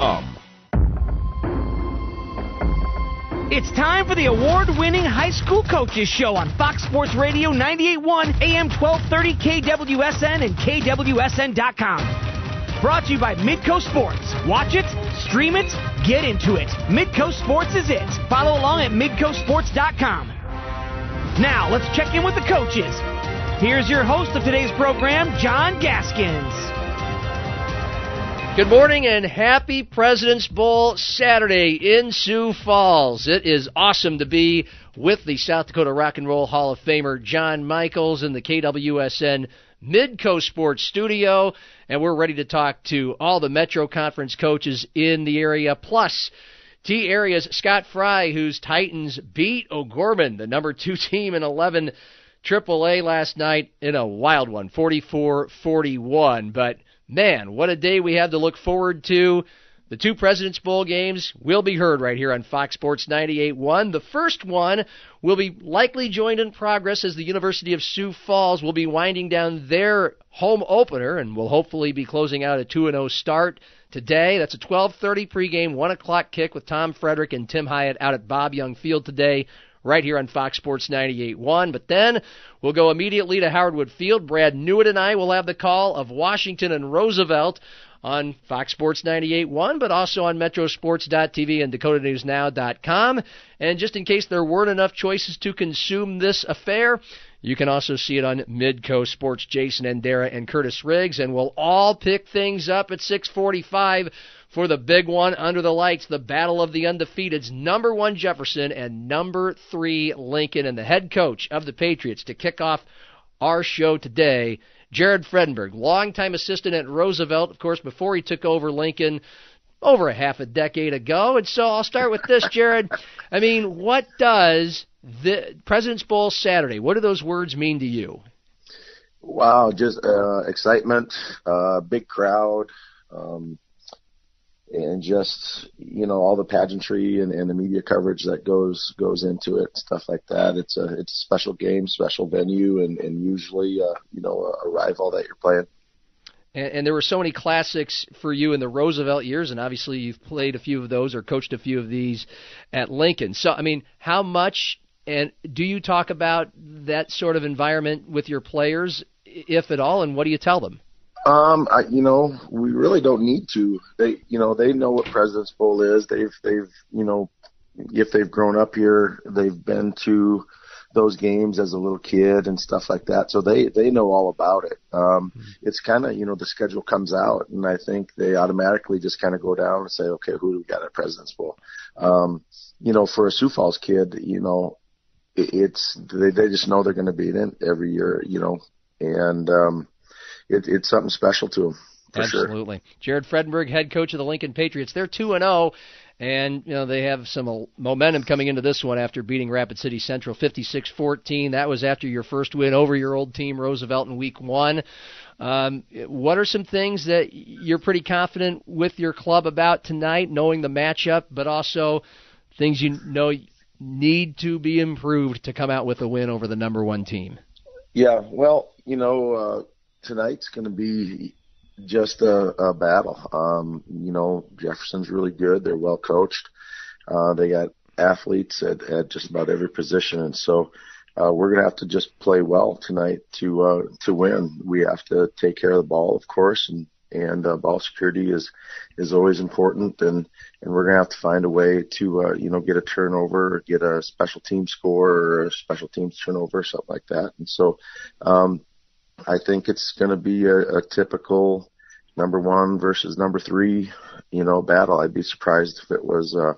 Um. It's time for the award-winning high school coaches show on Fox Sports Radio 98.1 AM 1230 KWSN and KWSN.com. Brought to you by Midco Sports. Watch it, stream it, get into it. Midco Sports is it. Follow along at midcosports.com. Now, let's check in with the coaches. Here's your host of today's program, John Gaskins. Good morning and happy President's Bowl Saturday in Sioux Falls. It is awesome to be with the South Dakota Rock and Roll Hall of Famer John Michaels in the KWSN Midco Sports Studio, and we're ready to talk to all the Metro Conference coaches in the area, plus Tea Area's Scott Fry, whose Titans beat O'Gorman, the number two team in 11 AAA last night in a wild one, 44 41. But man, what a day we have to look forward to. The two President's Bowl games will be heard right here on Fox Sports 98.1. The first one will be likely joined in progress as the University of Sioux Falls will be winding down their home opener and will hopefully be closing out a 2-0 start today. That's a 12:30 pregame, 1 o'clock kick with Tom Frederick and Tim Hyatt out at Bob Young Field today right here on Fox Sports 98.1. But then we'll go immediately to Howard Wood Field. Brad Newitt and I will have the call of Washington and Roosevelt on Fox Sports 98.1, but also on Metrosports.tv and DakotaNewsNow.com. And just in case there weren't enough choices to consume this affair, you can also see it on Midco Sports. Jason Endera and Curtis Riggs, and we'll all pick things up at 6:45 for the big one under the lights, the battle of the undefeateds, number one Jefferson and number three Lincoln, and the head coach of the Patriots to kick off our show today, Jared Fredenburg, longtime assistant at Roosevelt, of course, before he took over Lincoln over a half a decade ago. And so I'll start with this, Jared. I mean, what does the President's Bowl Saturday, what do those words mean to you? Wow, just uh, excitement, uh, big crowd, um, and just you know all the pageantry and, and the media coverage that goes goes into it, stuff like that. It's a it's a special game, special venue, and and usually uh, you know a, rival that you're playing. And, and there were so many classics for you in the Roosevelt years, and obviously you've played a few of those or coached a few of these at Lincoln. So I mean, how much and do you talk about that sort of environment with your players, if at all, and what do you tell them? Um, I, you know, we really don't need to. They, you know, they know what President's Bowl is. They've, they've, you know, if they've grown up here, they've been to those games as a little kid and stuff like that. So they, they know all about it. Um, mm-hmm. it's kind of, you know, the schedule comes out and I think they automatically just kind of go down and say, okay, who do we got at President's Bowl? Um, you know, for a Sioux Falls kid, you know, it, it's, they, they just know they're going to beat it every year, you know, and, um, it, it's something special to them. Absolutely. Sure. Jared Fredenburg, head coach of the Lincoln Patriots. They're 2 and 0 and you know they have some momentum coming into this one after beating Rapid City Central 56-14. That was after your first win over your old team Roosevelt in week 1. Um, what are some things that you're pretty confident with your club about tonight, knowing the matchup, but also things you know need to be improved to come out with a win over the number one team? Yeah, well, you know, uh, tonight's going to be just a, a battle. Um, you know, Jefferson's really good. They're well coached. Uh, they got athletes at, at just about every position, and so uh, we're going to have to just play well tonight to uh, to win. We have to take care of the ball, of course, and and uh, ball security is is always important, and and we're going to have to find a way to uh, you know get a turnover, get a special team score, or a special teams turnover, something like that. And so um, I think it's going to be a, a typical number one versus number three, you know, battle. I'd be surprised if it was uh,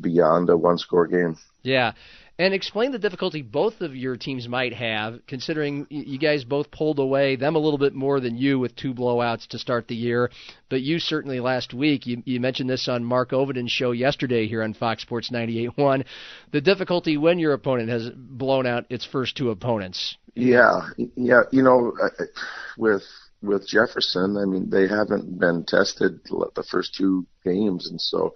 beyond a one score game. Yeah. And explain the difficulty both of your teams might have, considering you guys both pulled away, them a little bit more than you with two blowouts to start the year. But you certainly last week, you, you mentioned this on Mark Overton's show yesterday here on Fox Sports 98.1, the difficulty when your opponent has blown out its first two opponents. Yeah, yeah, you know, uh, uh, with with Jefferson, I mean, they haven't been tested the first two games, and so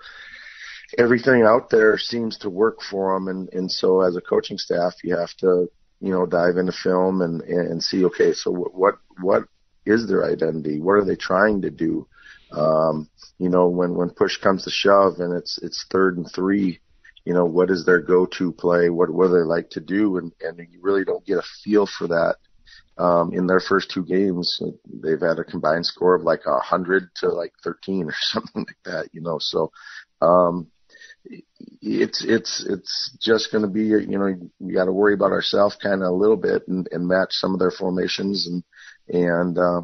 everything out there seems to work for them. And, and so as a coaching staff, you have to, you know, dive into film and, and see, okay, so what, what is their identity? What are they trying to do? Um, you know, when when push comes to shove and it's it's third and three, you know, what is their go-to play? What what do they like to do? And and you really don't get a feel for that. Um, in their first two games, they've had a combined score of like a hundred to like 13 or something like that, you know, so, um, it's it's it's just going to be you know we got to worry about ourselves kind of a little bit and, and match some of their formations and and uh,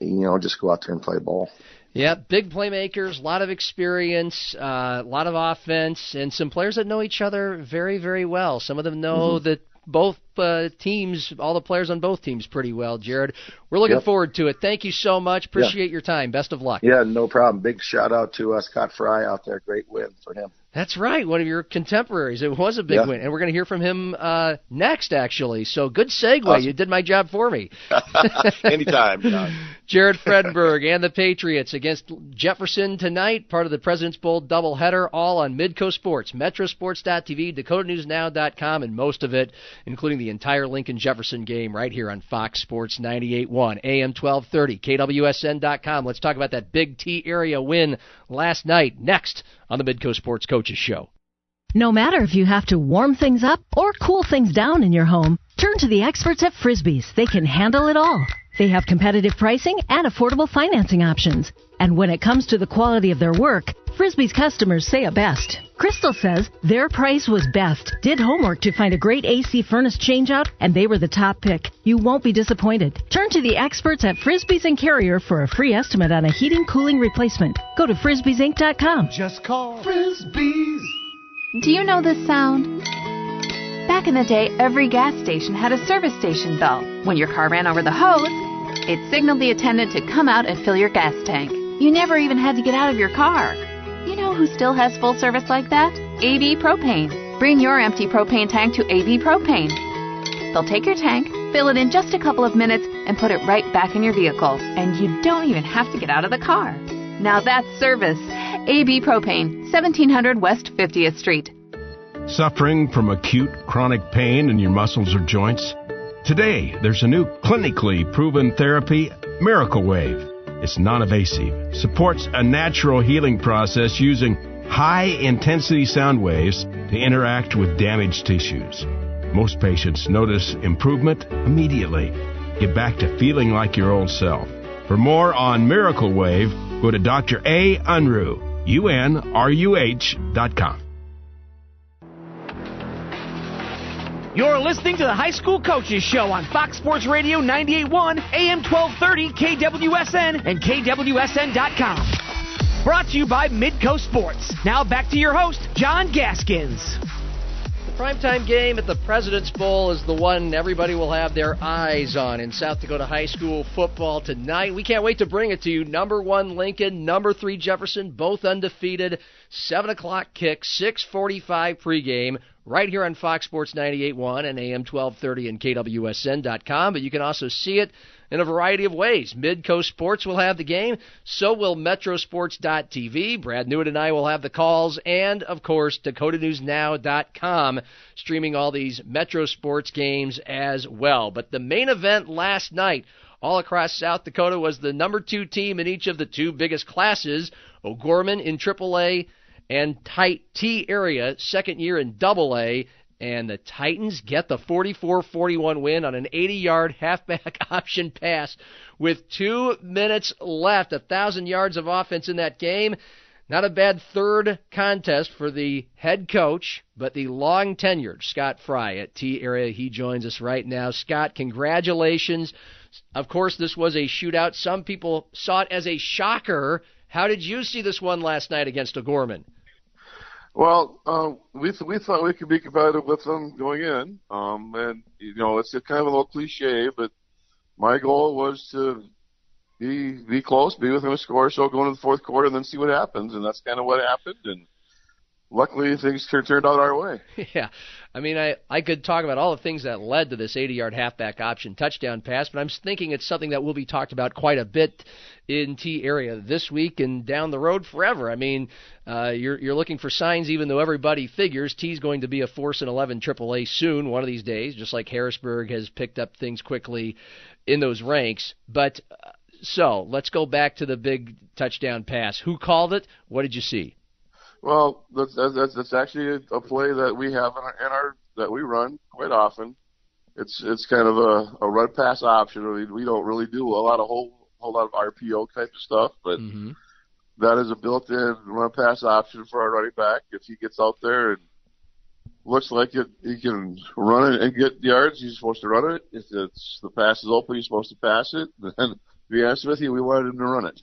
you know just go out there and play ball. Yeah, big playmakers, a lot of experience, uh, a lot of offense, and some players that know each other very, very well. Some of them know mm-hmm. that both uh, teams, all the players on both teams, pretty well. Jared, we're looking yep. forward to it. Thank you so much. Appreciate yeah. your time. Best of luck. Yeah, no problem. Big shout out to uh, Scott Fry out there. Great win for him. That's right, one of your contemporaries. It was a big yeah. win, and we're going to hear from him uh, next, actually. So good segue. Awesome. You did my job for me. Anytime. John. Jared Fredenburg and the Patriots against Jefferson tonight, part of the President's Bowl doubleheader, all on Midco Sports, Metrosports.tv, DakotaNewsNow.com, and most of it, including the entire Lincoln Jefferson game, right here on Fox Sports 98.1, AM 1230, KWSN.com. Let's talk about that Big Tea area win last night. Next on the Midco Sports Coaches Show. No matter if you have to warm things up or cool things down in your home, turn to the experts at Frisbee's. They can handle it all. They have competitive pricing and affordable financing options. And when it comes to the quality of their work, Frisbee's customers say it best. Crystal says their price was best, did homework to find a great AC furnace changeout, and they were the top pick. You won't be disappointed. Turn to the experts at Frisbee's and Carrier for a free estimate on a heating cooling replacement. Go to frisbeesinc.com. Just call Frisbee's. Do you know this sound? Back in the day, every gas station had a service station bell. When your car ran over the hose, it signaled the attendant to come out and fill your gas tank. You never even had to get out of your car. You know who still has full service like that? AB Propane. Bring your empty propane tank to AB Propane. They'll take your tank, fill it in just a couple of minutes, and put it right back in your vehicle. And you don't even have to get out of the car. Now that's service. AB Propane, 1700 West 50th Street. Suffering from acute chronic pain in your muscles or joints? Today, there's a new clinically proven therapy, Miracle Wave. It's non invasive, supports a natural healing process using high intensity sound waves to interact with damaged tissues. Most patients notice improvement immediately, get back to feeling like your old self. For more on Miracle Wave, go to Dr. A. Unruh, U-N-R-U-H dot com. You're listening to the High School Coaches Show on Fox Sports Radio 98.1, AM 1230, KWSN, and KWSN.com. Brought to you by Midco Sports. Now back to your host, John Gaskins. Primetime game at the President's Bowl is the one everybody will have their eyes on in South Dakota high school football tonight. We can't wait to bring it to you. Number one Lincoln, number three Jefferson, both undefeated. Seven o'clock kick, six forty-five pregame right here on Fox Sports 98.1 and AM 1230 and KWSN.com. But you can also see it in a variety of ways. Midco Sports will have the game, so will Metrosports.tv. Brad Newitt and I will have the calls, and of course, DakotaNewsNow.com streaming all these Metro Sports games as well. But the main event last night all across South Dakota was the number two team in each of the two biggest classes, O'Gorman in AAA and tight Tea area, second year in Double A. And the Titans get the 44 41 win on an 80 yard halfback option pass with two minutes left. A thousand yards of offense in that game. Not a bad third contest for the head coach, but the long tenured Scott Fry at Tea area. He joins us right now. Scott, congratulations. Of course, this was a shootout. Some people saw it as a shocker. How did you see this one last night against O'Gorman? Well, um, we th- we thought we could be competitive with them going in, um, and you know it's kind of a little cliche, but my goal was to be be close, be within a score, so go into the fourth quarter, and then see what happens, and that's kind of what happened, and luckily things turned out our way. Yeah, I mean, I I could talk about all the things that led to this 80-yard halfback option touchdown pass, but I'm thinking it's something that will be talked about quite a bit Tea area this week and down the road forever. I mean, uh, you're you're looking for signs, even though everybody figures Tea's going to be a force in 11 AAA soon, one of these days, just like Harrisburg has picked up things quickly in those ranks, but. Uh, So let's go back to the big touchdown pass. Who called it? What did you see? Well, that's that's, that's actually a, play that we have in our, in our that we run quite often. It's it's kind of a, a run pass option. We, we don't really do a lot of whole whole lot of RPO type of stuff, but mm-hmm. that is a built-in run pass option for our running back. If he gets out there and looks like it, he can run it and get yards. He's supposed to run it. If it's the pass is open, he's supposed to pass it. Then to be honest with you, we wanted him to run it.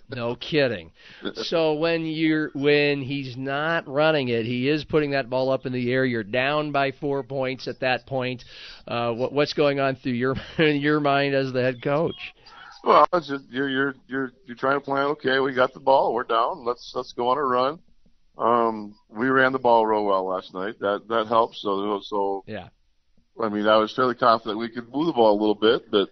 no kidding. So when you're when he's not running it, he is putting that ball up in the air. You're down by four points at that point. Uh, what, what's going on through your your mind as the head coach? Well, it's just, you're you're you're you're trying to plan. Okay, we got the ball. We're down. Let's let's go on a run. Um, we ran the ball real well last night. That that helps. So so yeah. I mean, I was fairly confident we could move the ball a little bit, but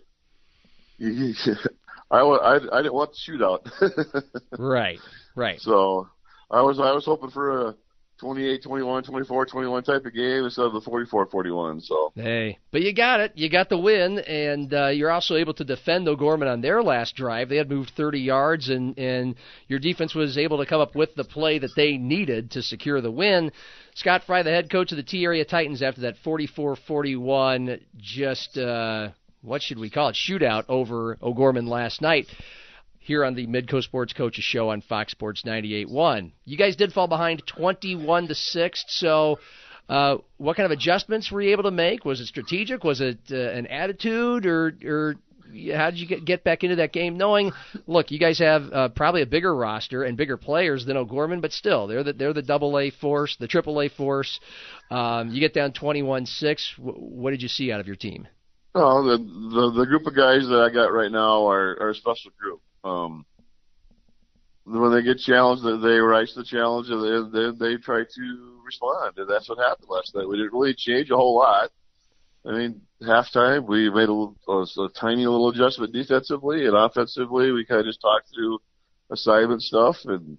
I, I, I didn't want the shootout. right, right. So I was I was hoping for a 28, 21, 24, 21 type of game instead of the 44, 41. So hey, but you got it. You got the win, and uh, you're also able to defend O'Gorman on their last drive. They had moved 30 yards, and and your defense was able to come up with the play that they needed to secure the win. Scott Fry, the head coach of the Tea Area Titans, after that 44-41, just. Uh, what should we call it shootout over O'Gorman last night here on the Midco Sports Coaches Show on Fox Sports 98.1. You guys did fall behind 21 to six, so. Uh, what kind of adjustments were you able to make? Was it strategic? Was it uh, an attitude, or, or how did you get, get back into that game? Knowing, look, you guys have uh, probably a bigger roster and bigger players than O'Gorman, but still, they're the they're the double A force, the triple A force. Um, you get down twenty-one six. What did you see out of your team? No, the, the the group of guys that I got right now are, are a special group. Um, when they get challenged, they rise to the challenge and then they, try to respond. And that's what happened last night. We didn't really change a whole lot. I mean, halftime we made a, a, a tiny little adjustment defensively and offensively. We kind of just talked through assignment stuff and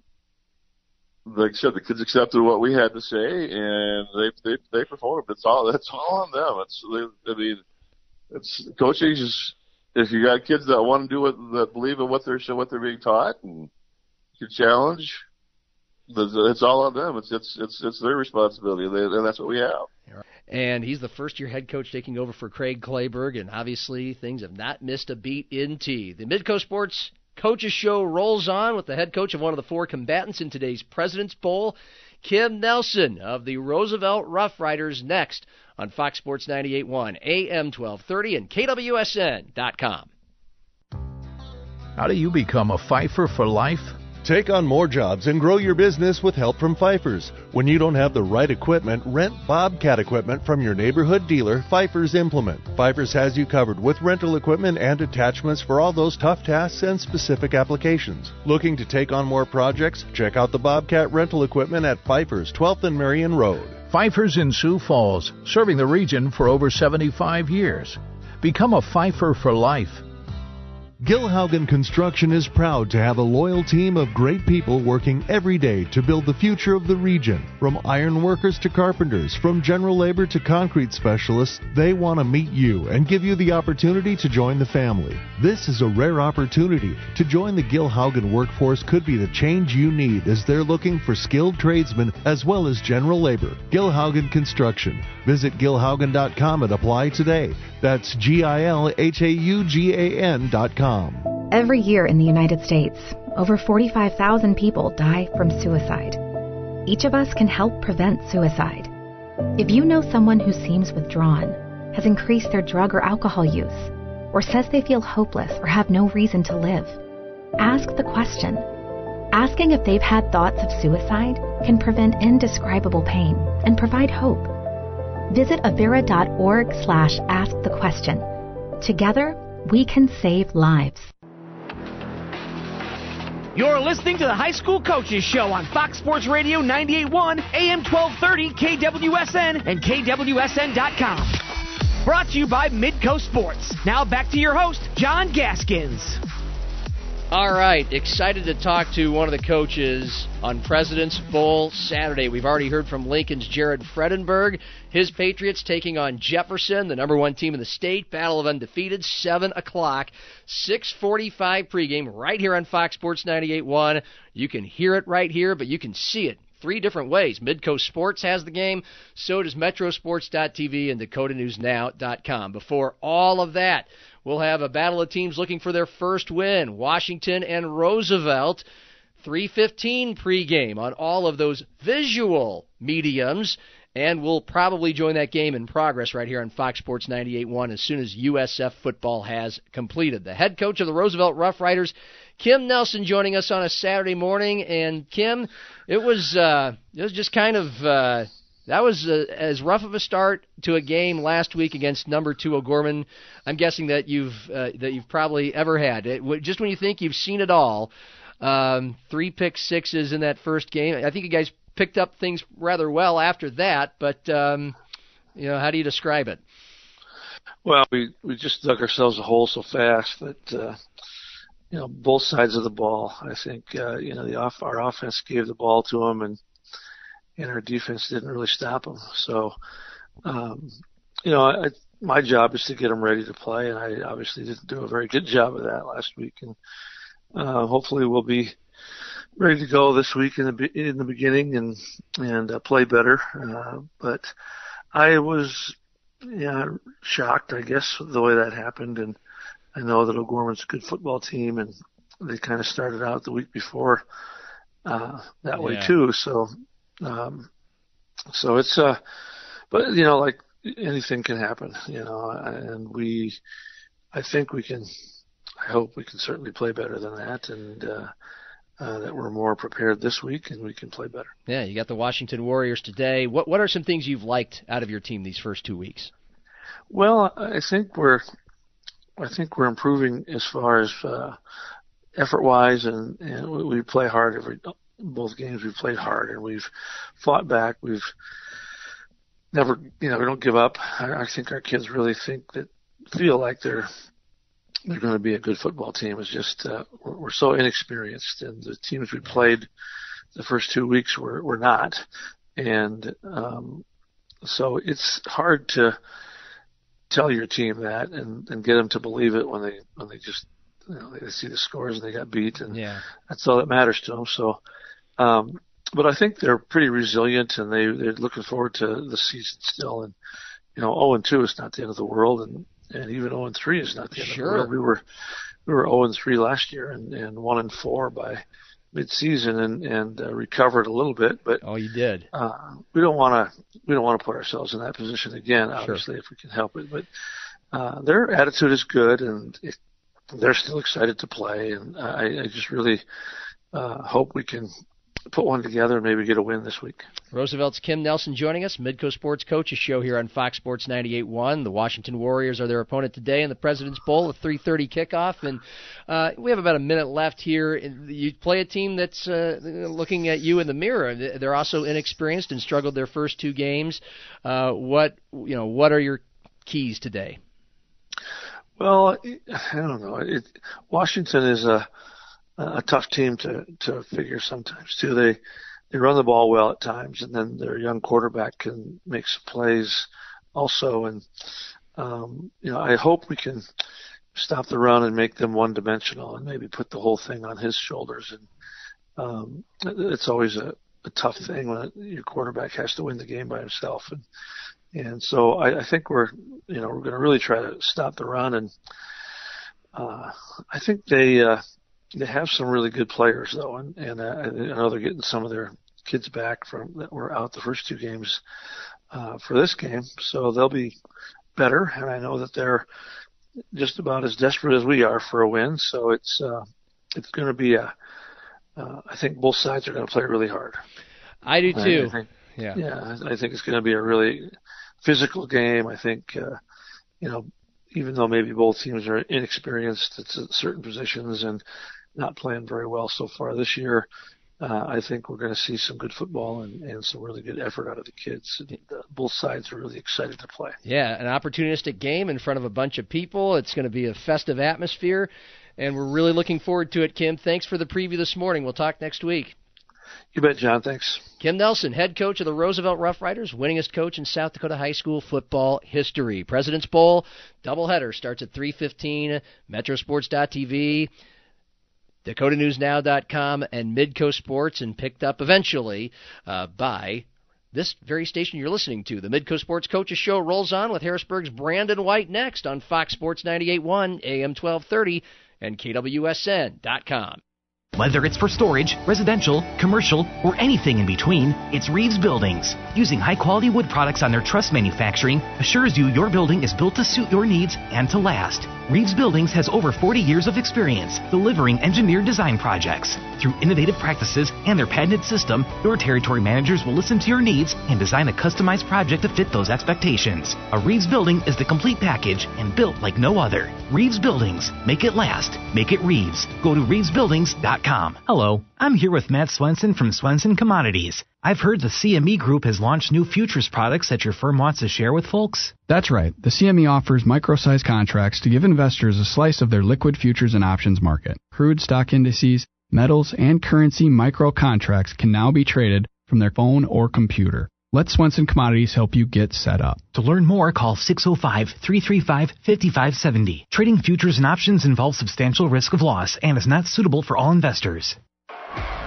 like I said, the kids accepted what we had to say and they they they performed. It's all that's all on them. It's they, I mean it's coaching is if you got kids that want to do what that believe in what they're what they're being taught and you challenge it's all on them. It's it's it's it's their responsibility. And that's what we have. And he's the first year head coach taking over for Craig Clayberg and obviously things have not missed a beat in Tea. The Midco Sports Coaches Show rolls on with the head coach of one of the four combatants in today's President's Bowl Kim Nelson of the Roosevelt Rough Riders. Next on Fox Sports 98.1, AM 1230, and KWSN.com. How do you become a Fifer for life? Take on more jobs and grow your business with help from Fifers. When you don't have the right equipment, rent Bobcat equipment from your neighborhood dealer, Fifers Implement. Fifers has you covered with rental equipment and attachments for all those tough tasks and specific applications. Looking to take on more projects? Check out the Bobcat rental equipment at Fifers, 12th and Marion Road. Fifers in Sioux Falls, serving the region for over 75 years. Become a Fifer for life Gilhaugen Construction is proud to have a loyal team of great people working every day to build the future of the region. From iron workers to carpenters, from general labor to concrete specialists, they want to meet you and give you the opportunity to join the family. This is a rare opportunity. To join the Gilhaugen workforce could be the change you need as they're looking for skilled tradesmen as well as general labor. Gilhaugen Construction. Visit gilhaugen.com and apply today. That's G I L H A U G A N.com. Every year in the United States, over 45,000 people die from suicide. Each of us can help prevent suicide. If you know someone who seems withdrawn, has increased their drug or alcohol use, or says they feel hopeless or have no reason to live, ask the question. Asking if they've had thoughts of suicide can prevent indescribable pain and provide hope. Visit avera.org slash ask the question. Together, we can save lives. You're listening to the High School Coaches Show on Fox Sports Radio 98.1, AM 1230, KWSN, and KWSN.com. Brought to you by Midco Sports. Now back to your host, John Gaskins. All right, excited to talk to one of the coaches on President's Bowl Saturday. We've already heard from Lincoln's Jared Fredenburg. His Patriots taking on Jefferson, the number one team in the state. Battle of Undefeated, 7 o'clock, 645 pregame, right here on Fox Sports 98.1. You can hear it right here, but you can see it three different ways. Midco Sports has the game, so does Metrosports.tv and DakotaNewsNow.com. Before all of that, we'll have a battle of teams looking for their first win. Washington and Roosevelt. 315 pregame on all of those visual mediums. And we'll probably join that game in progress right here on Fox Sports 98.1 as soon as USF football has completed. The head coach of the Roosevelt Rough Riders, Kim Nelson, joining us on a Saturday morning. And Kim, it was uh, it was just kind of uh, that was uh, as rough of a start to a game last week against number two O'Gorman. I'm guessing that you've uh, that you've probably ever had. It, just when you think you've seen it all, um, three pick sixes in that first game. I think you guys picked up things rather well after that. But um, you know, how do you describe it? Well, we we just dug ourselves a hole so fast that uh, you know both sides of the ball. I think uh, you know the off our offense gave the ball to them and and our defense didn't really stop them. So, um, you know, I, my job is to get them ready to play, and I obviously didn't do a very good job of that last week. And uh, hopefully, we'll be ready to go this week in the in the beginning and and uh, play better. Uh, but I was yeah shocked, I guess, the way that happened, and I know that O'Gorman's a good football team, and they kind of started out the week before uh, that yeah. way too. So um, so it's uh, but you know, like anything can happen, you know, and we, I think we can, I hope we can certainly play better than that, and uh, uh, that we're more prepared this week and we can play better. Yeah, you got the Washington Warriors today. What what are some things you've liked out of your team these first two weeks? Well, I think we're, I think we're improving as far as uh, effort wise, and and we play hard every both games we've played hard and we've fought back. We've never, you know, we don't give up. I, I think our kids really think that feel like they're they're going to be a good football team. It's just uh, we're, we're so inexperienced, and the teams we played the first two weeks were were not, and um, so it's hard to tell your team that and, and get them to believe it when they when they just you know they see the scores and they got beat and yeah. that's all that matters to them. So um, but I think they're pretty resilient and they they're looking forward to the season still. And you know, 0 and 2 is not the end of the world, and and even 0 and 3 is not the end sure. of the world. We were we were 0 and 3 last year and and 1 and 4 by mid-season and and uh, recovered a little bit. But oh, you did. Uh, we don't want to we don't want to put ourselves in that position again. Obviously, sure. if we can help it, but. Uh, their attitude is good, and it, they're still excited to play. And I, I just really uh, hope we can put one together and maybe get a win this week. Roosevelt's Kim Nelson joining us, Midco Sports Coaches Show here on Fox Sports 98.1. The Washington Warriors are their opponent today in the President's Bowl, a 3:30 kickoff, and uh, we have about a minute left here. You play a team that's uh, looking at you in the mirror. They're also inexperienced and struggled their first two games. Uh, what you know? What are your keys today? Well, I don't know. It, Washington is a a tough team to to figure sometimes too. They they run the ball well at times, and then their young quarterback can make some plays also. And um, you know, I hope we can stop the run and make them one dimensional, and maybe put the whole thing on his shoulders. And um, it's always a, a tough thing when your quarterback has to win the game by himself. And and so I, I think we're you know we're going to really try to stop the run and. Uh, I think they uh, they have some really good players though, and, and uh, I know they're getting some of their kids back from that were out the first two games uh, for this game, so they'll be better. And I know that they're just about as desperate as we are for a win. So it's uh, it's going to be a. Uh, I think both sides are going to play really hard. I do too. I think, yeah. Yeah, I think it's going to be a really physical game. I think, uh, you know, even though maybe both teams are inexperienced at certain positions and not playing very well so far this year. Uh, I think we're going to see some good football and, and some really good effort out of the kids. And, uh, both sides are really excited to play. Yeah, an opportunistic game in front of a bunch of people. It's going to be a festive atmosphere. and we're really looking forward to it, Kim. Thanks for the preview this morning. We'll talk next week. You bet, John. Thanks. Kim Nelson, head coach of the Roosevelt Roughriders, winningest coach in South Dakota high school football history. President's Bowl doubleheader starts at 3:15. Metrosports.tv, DakotaNewsNow.com, and Midco Sports, and picked up eventually uh, by this very station you're listening to. The Midco Sports Coaches Show rolls on with Harrisburg's Brandon White next on Fox Sports 98.1 AM 1230 and KWSN.com. Whether it's for storage, residential, commercial, or anything in between, it's Reeves Buildings. Using high quality wood products on their truss manufacturing assures you your building is built to suit your needs and to last. Reeves Buildings has over 40 years of experience delivering engineered design projects. Through innovative practices and their patented system, your territory managers will listen to your needs and design a customized project to fit those expectations. A Reeves building is the complete package and built like no other. Reeves Buildings. Make it last. Make it Reeves. Go to reevesbuildings.com. Hello, I'm here with Matt Swenson from Swenson Commodities. I've heard the CME Group has launched new futures products that your firm wants to share with folks. That's right. The CME offers micro-sized contracts to give investors a slice of their liquid futures and options market. Crude stock indices, metals, and currency micro contracts can now be traded from their phone or computer. Let Swenson Commodities help you get set up. To learn more, call 605-335-5570. Trading futures and options involves substantial risk of loss and is not suitable for all investors.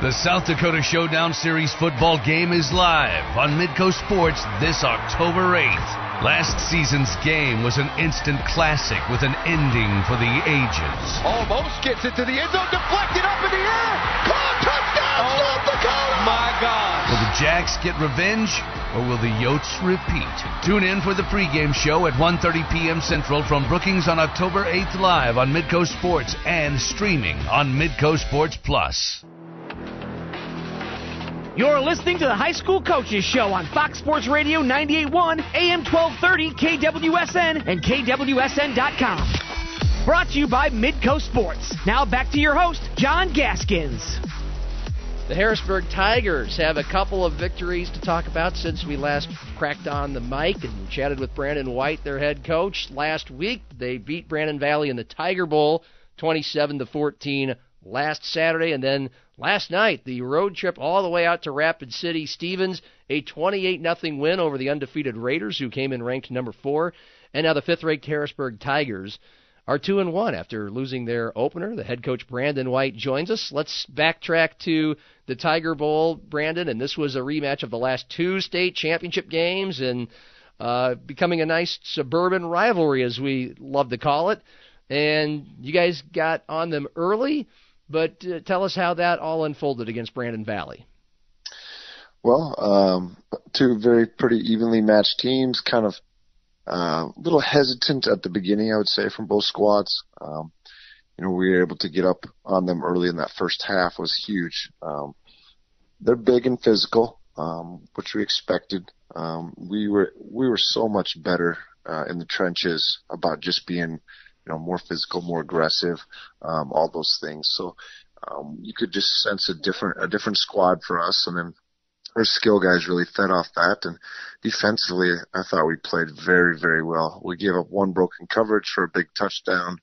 The South Dakota Showdown Series football game is live on Midco Sports this October 8th. Last season's game was an instant classic with an ending for the ages. Almost gets it to the end zone, deflected up in the air. Caught, touchdown, oh, South Dakota! My God! Will the Jacks get revenge or will the Yotes repeat? Tune in for the pregame show at 1:30 p.m. Central from Brookings on October 8th live on Midco Sports and streaming on Midco Sports Plus. You're listening to the High School Coaches Show on Fox Sports Radio 98.1, AM 1230, KWSN, and KWSN.com. Brought to you by Midco Sports. Now back to your host, John Gaskins. The Harrisburg Tigers have a couple of victories to talk about since we last cracked on the mic and chatted with Brandon White, their head coach. Last week, they beat Brandon Valley in the Tiger Bowl 27 to 14 last Saturday, and then last night the road trip all the way out to Rapid City, Stevens, a 28 nothing win over the undefeated Raiders, who came in ranked number four, and now the fifth-ranked Harrisburg Tigers are two and one after losing their opener. The head coach Brandon White joins us. Let's backtrack to the Tiger Bowl, Brandon, and this was a rematch of the last two state championship games and uh, becoming a nice suburban rivalry, as we love to call it. And you guys got on them early. But uh, tell us how that all unfolded against Brandon Valley. Well, um, two very pretty evenly matched teams, kind of a little hesitant at the beginning, I would say, from both squads. Um, you know, we were able to get up on them early in that first half was huge. Um, they're big and physical, um, which we expected. Um, we were we were so much better uh, in the trenches about just being you know, more physical, more aggressive, um, all those things. So um, you could just sense a different a different squad for us, and then our skill guys really fed off that. And defensively, I thought we played very very well. We gave up one broken coverage for a big touchdown.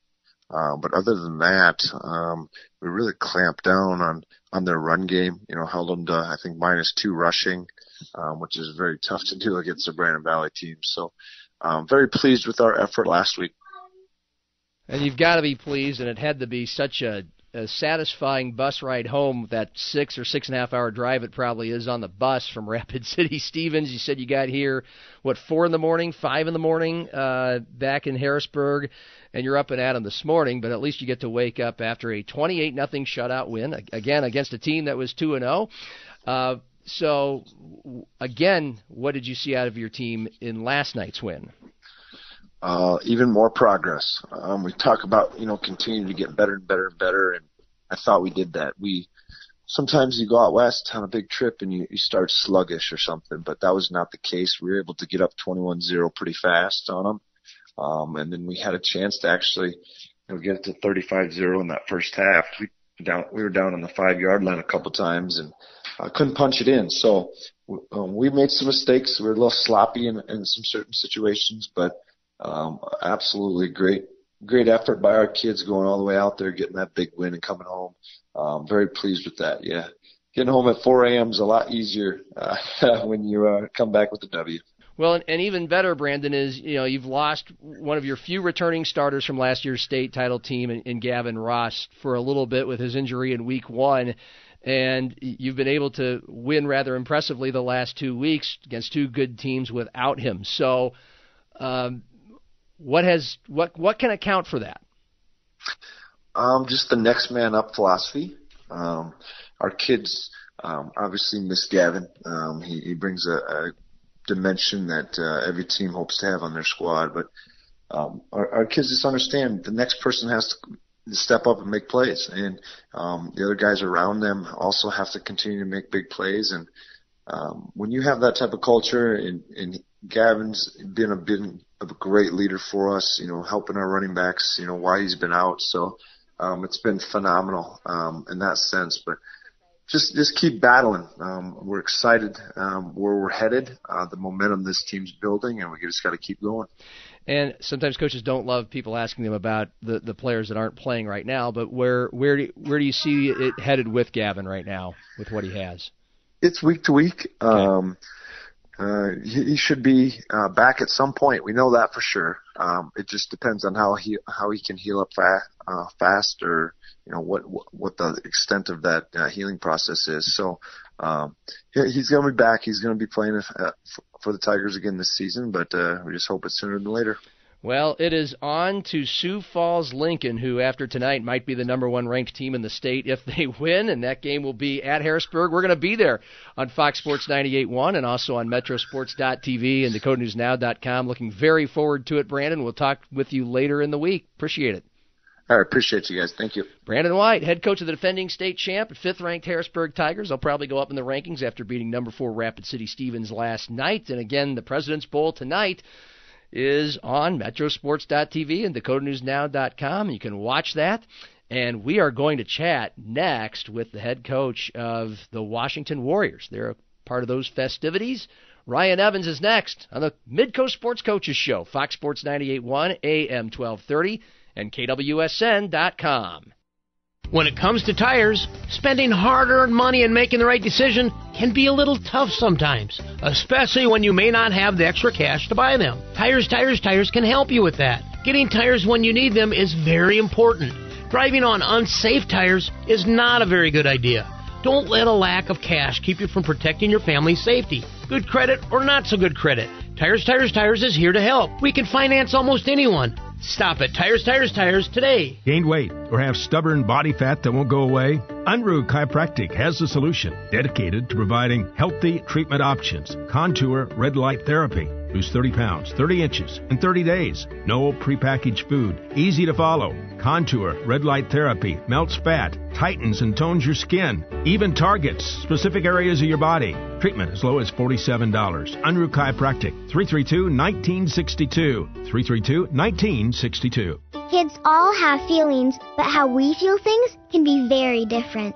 Uh, but other than that, um, we really clamped down on, on their run game. You know, held them to, I think, minus two rushing, um, which is very tough to do against the Brandon Valley team. So, um, very pleased with our effort last week. And you've got to be pleased, and it had to be such a, a satisfying bus ride home. That six or six and a half hour drive it probably is on the bus from Rapid City, Stevens. You said you got here what four in the morning, five in the morning, uh, back in Harrisburg, and you're up and at 'em this morning. But at least you get to wake up after a 28 nothing shutout win again against a team that was two and zero. Oh. Uh, so again, what did you see out of your team in last night's win? Uh, even more progress. Um, we talk about you know continuing to get better and better and better, and I thought we did that. We sometimes you go out west on a big trip and you, you start sluggish or something, but that was not the case. We were able to get up 21-0 pretty fast on them, um, and then we had a chance to actually you know, get it to 35-0 in that first half. We down we were down on the five yard line a couple times and uh, couldn't punch it in. So um, we made some mistakes. We were a little sloppy in, in some certain situations, but um, absolutely great, great effort by our kids going all the way out there, getting that big win and coming home. Um, very pleased with that. Yeah, getting home at 4 a.m. is a lot easier uh, when you uh, come back with the W. Well, and, and even better, Brandon, is you know you've lost one of your few returning starters from last year's state title team in, in Gavin Ross for a little bit with his injury in Week One, and you've been able to win rather impressively the last two weeks against two good teams without him. So, um, what has what what can account for that? Um, just the next man up philosophy. Um, our kids um, obviously miss Gavin. Um, he, he brings a, a dimension that uh, every team hopes to have on their squad. But um, our, our kids just understand the next person has to step up and make plays, and um, the other guys around them also have to continue to make big plays. And um, when you have that type of culture, and, and Gavin's been a been a great leader for us, you know, helping our running backs, you know, why he's been out. So um, it's been phenomenal um, in that sense. But just just keep battling. Um, we're excited um, where we're headed, uh, the momentum this team's building, and we just got to keep going. And sometimes coaches don't love people asking them about the, the players that aren't playing right now. But where where do where do you see it headed with Gavin right now with what he has? It's week to week. Okay. Um, uh, he, he should be uh, back at some point. We know that for sure. Um, it just depends on how he how he can heal up fa- uh, fast, or you know what what the extent of that uh, healing process is. So um, he's going to be back. He's going to be playing uh, for the Tigers again this season, but uh, we just hope it's sooner than later. Well, it is on to Sioux Falls Lincoln, who after tonight might be the number one ranked team in the state if they win, and that game will be at Harrisburg. We're going to be there on Fox Sports 98.1 and also on Metrosports.tv and DakotaNewsNow.com. Looking very forward to it, Brandon. We'll talk with you later in the week. Appreciate it. All right, appreciate you guys. Thank you. Brandon White, head coach of the defending state champ, fifth ranked Harrisburg Tigers. They'll probably go up in the rankings after beating number four Rapid City Stevens last night. And again, the President's Bowl tonight is on metrosports.tv and dakotanewsnow.com. You can watch that. And we are going to chat next with the head coach of the Washington Warriors. They're a part of those festivities. Ryan Evans is next on the Midco Sports Coaches Show, Fox Sports 98.1, AM 1230, and KWSN.com. When it comes to tires, spending hard earned money and making the right decision can be a little tough sometimes, especially when you may not have the extra cash to buy them. Tires, Tires, Tires can help you with that. Getting tires when you need them is very important. Driving on unsafe tires is not a very good idea. Don't let a lack of cash keep you from protecting your family's safety. Good credit or not so good credit, Tires, Tires, Tires is here to help. We can finance almost anyone. Stop at Tires, Tires, Tires today. Gained weight or have stubborn body fat that won't go away? Unruh Chiropractic has the solution, dedicated to providing healthy treatment options. Contour Red Light Therapy Lose 30 pounds, 30 inches in 30 days. No prepackaged food. Easy to follow. Contour, red light therapy, melts fat, tightens and tones your skin. Even targets specific areas of your body. Treatment as low as $47. Unruh Chiropractic, 332-1962. 332-1962. Kids all have feelings, but how we feel things can be very different.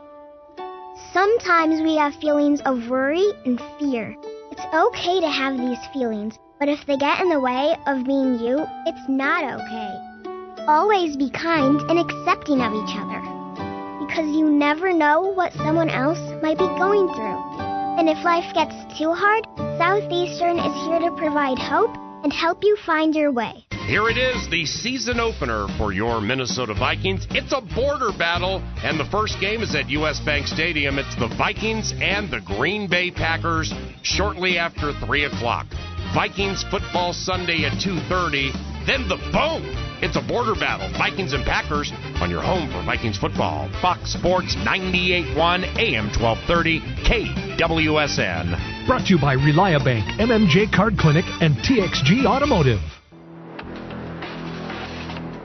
Sometimes we have feelings of worry and fear. It's okay to have these feelings, but if they get in the way of being you, it's not okay. Always be kind and accepting of each other. Because you never know what someone else might be going through. And if life gets too hard, Southeastern is here to provide hope and help you find your way. Here it is, the season opener for your Minnesota Vikings. It's a border battle, and the first game is at US Bank Stadium. It's the Vikings and the Green Bay Packers shortly after 3 o'clock. Vikings football Sunday at 2.30. Then the boom! It's a border battle. Vikings and Packers on your home for Vikings football. Fox Sports 98.1 AM 1230 KWSN. Brought to you by Reliabank, MMJ Card Clinic, and TXG Automotive.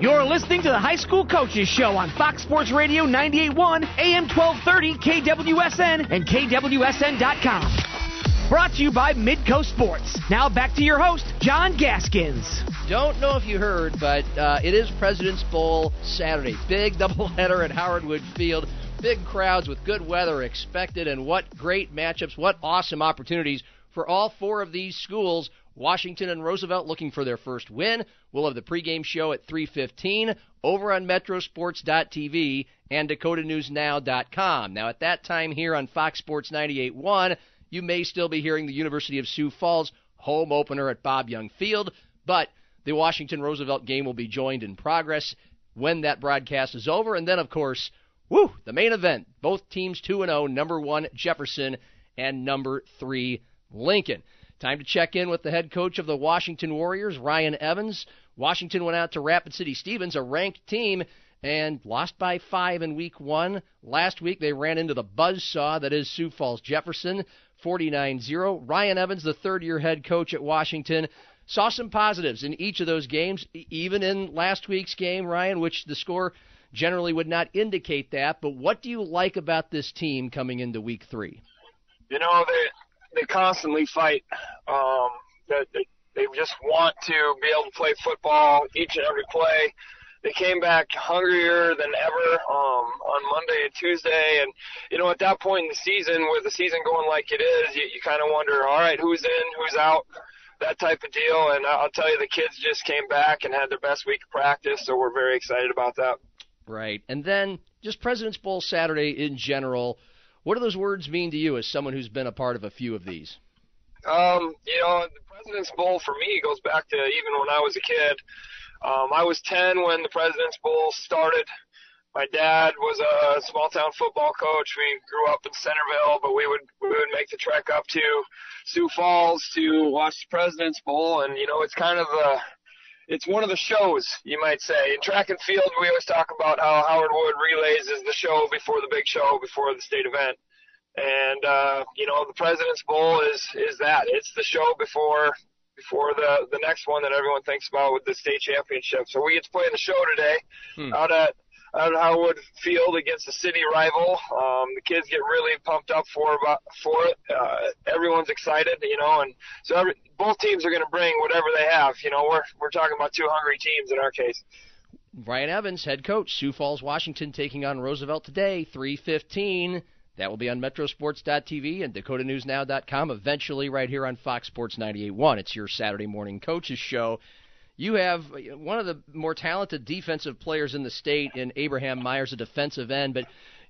You're listening to the High School Coaches Show on Fox Sports Radio 98.1 AM 1230 KWSN and KWSN.com. Brought to you by Midco Sports. Now back to your host, John Gaskins. Don't know if you heard, but uh, it is President's Bowl Saturday. Big doubleheader at Howard Wood Field. Big crowds with good weather expected, and what great matchups, what awesome opportunities for all four of these schools Washington and Roosevelt looking for their first win. We'll have the pregame show at 3:15 over on metrosports.tv and dakotanewsnow.com. Now at that time here on Fox Sports 98.1, you may still be hearing the University of Sioux Falls home opener at Bob Young Field, but the Washington Roosevelt game will be joined in progress when that broadcast is over and then of course, woo, the main event. Both teams 2 and 0, number 1 Jefferson and number 3 Lincoln. Time to check in with the head coach of the Washington Warriors, Ryan Evans. Washington went out to Rapid City Stevens, a ranked team, and lost by five in week one. Last week they ran into the buzzsaw that is Sioux Falls Jefferson, 49 0. Ryan Evans, the third year head coach at Washington, saw some positives in each of those games, even in last week's game, Ryan, which the score generally would not indicate that. But what do you like about this team coming into week three? You know, they they constantly fight. Um, that they, they just want to be able to play football each and every play. They came back hungrier than ever um, on Monday and Tuesday, and you know at that point in the season, with the season going like it is, you, you kind of wonder, all right, who's in, who's out, that type of deal. And I'll tell you, the kids just came back and had their best week of practice, so we're very excited about that. Right, and then just President's Bowl Saturday in general. What do those words mean to you as someone who's been a part of a few of these? Um, you know, the President's Bowl for me goes back to even when I was a kid. Um, I was 10 when the President's Bowl started. My dad was a small town football coach. We grew up in Centerville, but we would we would make the trek up to Sioux Falls to watch the President's Bowl, and you know, it's kind of a it's one of the shows, you might say. In track and field, we always talk about how Howard Wood relays is the show before the big show, before the state event. And uh, you know, the President's Bowl is is that. It's the show before before the the next one that everyone thinks about with the state championship. So we get to play in the show today hmm. out at out at Howard Field against a city rival. Um, the kids get really pumped up for about for it. Uh, everyone's excited, you know, and so every, both teams are going to bring whatever they have. You know, we're we're talking about two hungry teams in our case. Ryan Evans, head coach, Sioux Falls, Washington, taking on Roosevelt today, 315. That will be on Metrosports.tv and DakotaNewsNow.com. Eventually, right here on Fox Sports 98.1. It's your Saturday morning coaches show. You have one of the more talented defensive players in the state in Abraham Myers, a defensive end, but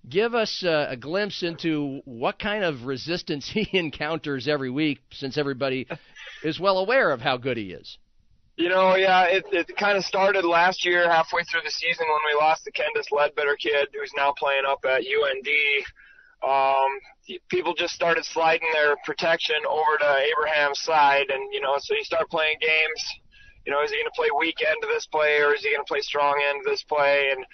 give us a, a glimpse into what kind of resistance he encounters every week since everybody is well aware of how good he is. You know, yeah, it, it kind of started last year, halfway through the season, when we lost the Kendis Ledbetter kid, who's now playing up at UND um, people just started sliding their protection over to Abraham's side, and you know, so you start playing games. You know, is he going to play weak end of this play, or is he going to play strong end of this play? And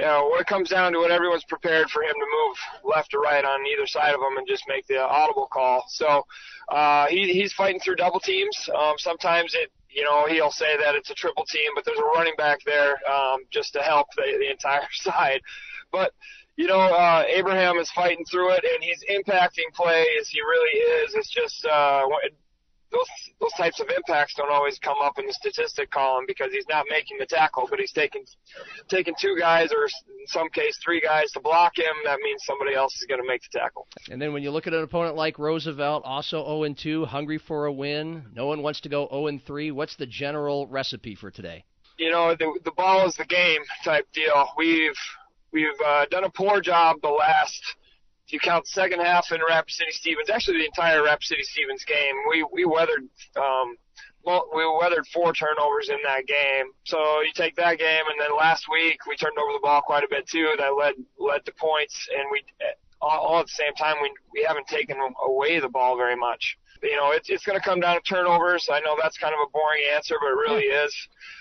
you know, when it comes down to it, everyone's prepared for him to move left or right on either side of him and just make the audible call. So uh, he, he's fighting through double teams. Um, sometimes it you know, he'll say that it's a triple team, but there's a running back there um, just to help the, the entire side. But you know, uh, Abraham is fighting through it, and he's impacting plays. He really is. It's just uh, those those types of impacts don't always come up in the statistic column because he's not making the tackle, but he's taking taking two guys or in some case three guys to block him. That means somebody else is going to make the tackle. And then when you look at an opponent like Roosevelt, also 0 and 2, hungry for a win. No one wants to go 0 and 3. What's the general recipe for today? You know, the the ball is the game type deal. We've We've uh, done a poor job the last, if you count second half in Rapid City Stevens, actually the entire Rapid City Stevens game, we, we weathered, um, we weathered four turnovers in that game. So you take that game, and then last week we turned over the ball quite a bit too. That led led to points, and we all, all at the same time we we haven't taken away the ball very much you know, it's it's going to come down to turnovers. I know that's kind of a boring answer, but it really is.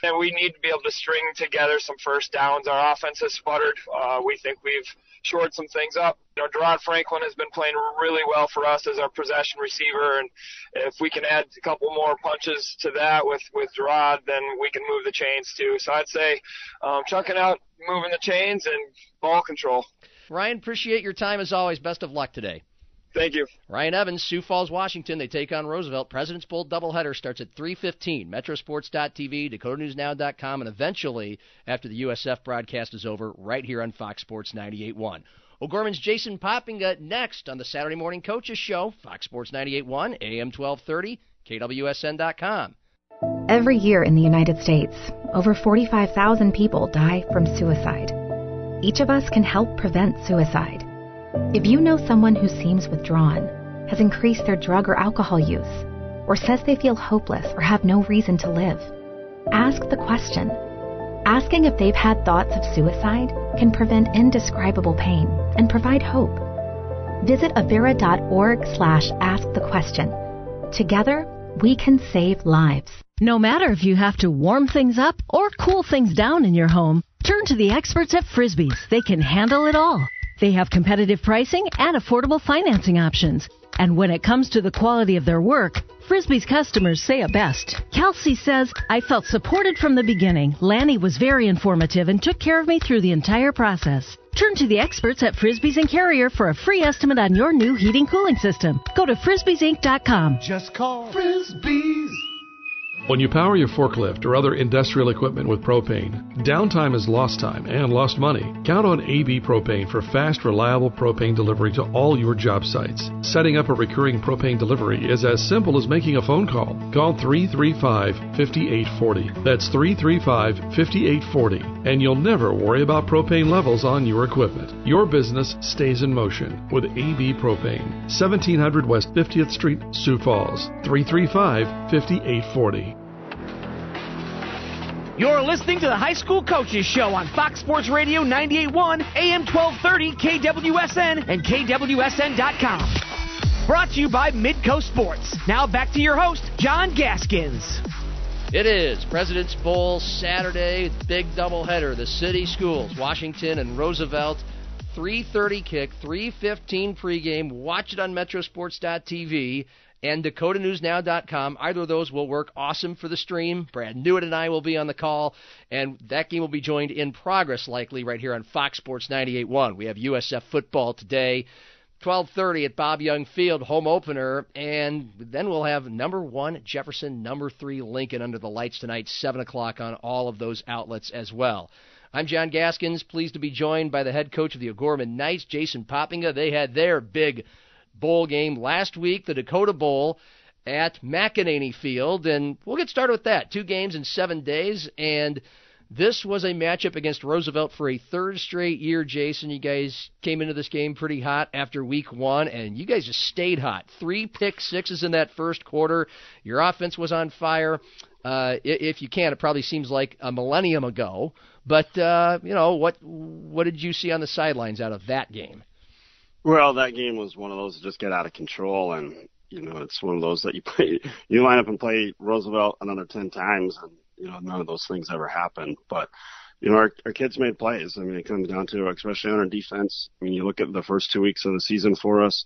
And we need to be able to string together some first downs. Our offense has sputtered. Uh, we think we've shored some things up. You know, Gerard Franklin has been playing really well for us as our possession receiver, and if we can add a couple more punches to that with with Gerard, then we can move the chains too. So I'd say um, chucking out, moving the chains, and ball control. Ryan, appreciate your time as always. Best of luck today. Thank you. Ryan Evans, Sioux Falls, Washington. They take on Roosevelt. President's Bowl doubleheader starts at 3:15. Metrosports.tv, DakotaNewsNow.com, and eventually, after the USF broadcast is over, right here on Fox Sports 98.1. O'Gorman's Jason Poppinga next on the Saturday Morning Coaches Show, Fox Sports 98.1, AM 1230, KWSN.com. Every year in the United States, over 45,000 people die from suicide. Each of us can help prevent suicide. If you know someone who seems withdrawn, has increased their drug or alcohol use, or says they feel hopeless or have no reason to live, ask the question. Asking if they've had thoughts of suicide can prevent indescribable pain and provide hope. Visit avera.org slash ask the question. Together, we can save lives. No matter if you have to warm things up or cool things down in your home, turn to the experts at Frisbee's. They can handle it all. They have competitive pricing and affordable financing options. And when it comes to the quality of their work, Frisbee's customers say it best. Kelsey says, I felt supported from the beginning. Lanny was very informative and took care of me through the entire process. Turn to the experts at Frisbee's and Carrier for a free estimate on your new heating cooling system. Go to frisbeesinc.com. Just call Frisbee's. When you power your forklift or other industrial equipment with propane, downtime is lost time and lost money. Count on AB Propane for fast, reliable propane delivery to all your job sites. Setting up a recurring propane delivery is as simple as making a phone call. Call 335 5840. That's 335 5840, and you'll never worry about propane levels on your equipment. Your business stays in motion with AB Propane. 1700 West 50th Street, Sioux Falls. 335 5840. You're listening to the High School Coaches Show on Fox Sports Radio 98.1, AM 1230, KWSN, and KWSN.com. Brought to you by Midco Sports. Now back to your host, John Gaskins. It is President's Bowl Saturday, big doubleheader. The city schools, Washington and Roosevelt. 3:30 kick, 3:15 pregame. Watch it on MetroSports.tv and DakotaNewsNow.com. Either of those will work awesome for the stream. Brad Newitt and I will be on the call, and that game will be joined in progress likely right here on Fox Sports 98.1. We have USF football today. 12:30 at Bob Young Field, home opener, and then we'll have number one Jefferson, number three Lincoln under the lights tonight, seven o'clock on all of those outlets as well. I'm John Gaskins, pleased to be joined by the head coach of the O'Gorman Knights, Jason Poppinga. They had their big bowl game last week, the Dakota Bowl at McEnany Field, and we'll get started with that. Two games in seven days, and this was a matchup against Roosevelt for a third straight year, Jason. You guys came into this game pretty hot after week one, and you guys just stayed hot. Three pick sixes in that first quarter. Your offense was on fire. Uh, if you can, it probably seems like a millennium ago. But uh, you know what? What did you see on the sidelines out of that game? Well, that game was one of those that just get out of control, and you know it's one of those that you play. You line up and play Roosevelt another ten times, and you know none of those things ever happen. But you know our, our kids made plays. I mean, it comes down to especially on our defense. I mean, you look at the first two weeks of the season for us.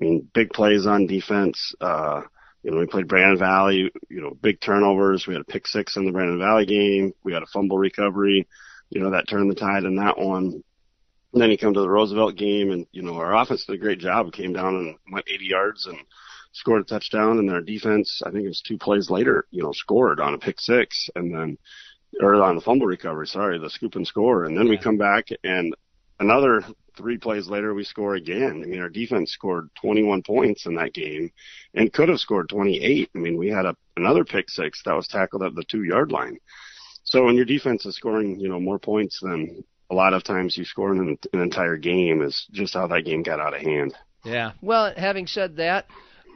I mean, big plays on defense. Uh, you know, we played Brandon Valley. You know, big turnovers. We had a pick six in the Brandon Valley game. We had a fumble recovery. You know, that turned the tide in that one. And then you come to the Roosevelt game, and you know our offense did a great job. We came down and went 80 yards and scored a touchdown, and our defense, I think it was two plays later, you know, scored on a pick six, and then or on the fumble recovery, sorry, the scoop and score, and then yeah. we come back and another three plays later we score again. I mean, our defense scored 21 points in that game, and could have scored 28. I mean, we had a another pick six that was tackled at the two yard line. So when your defense is scoring, you know, more points than a lot of times you score in an entire game is just how that game got out of hand. Yeah. Well, having said that,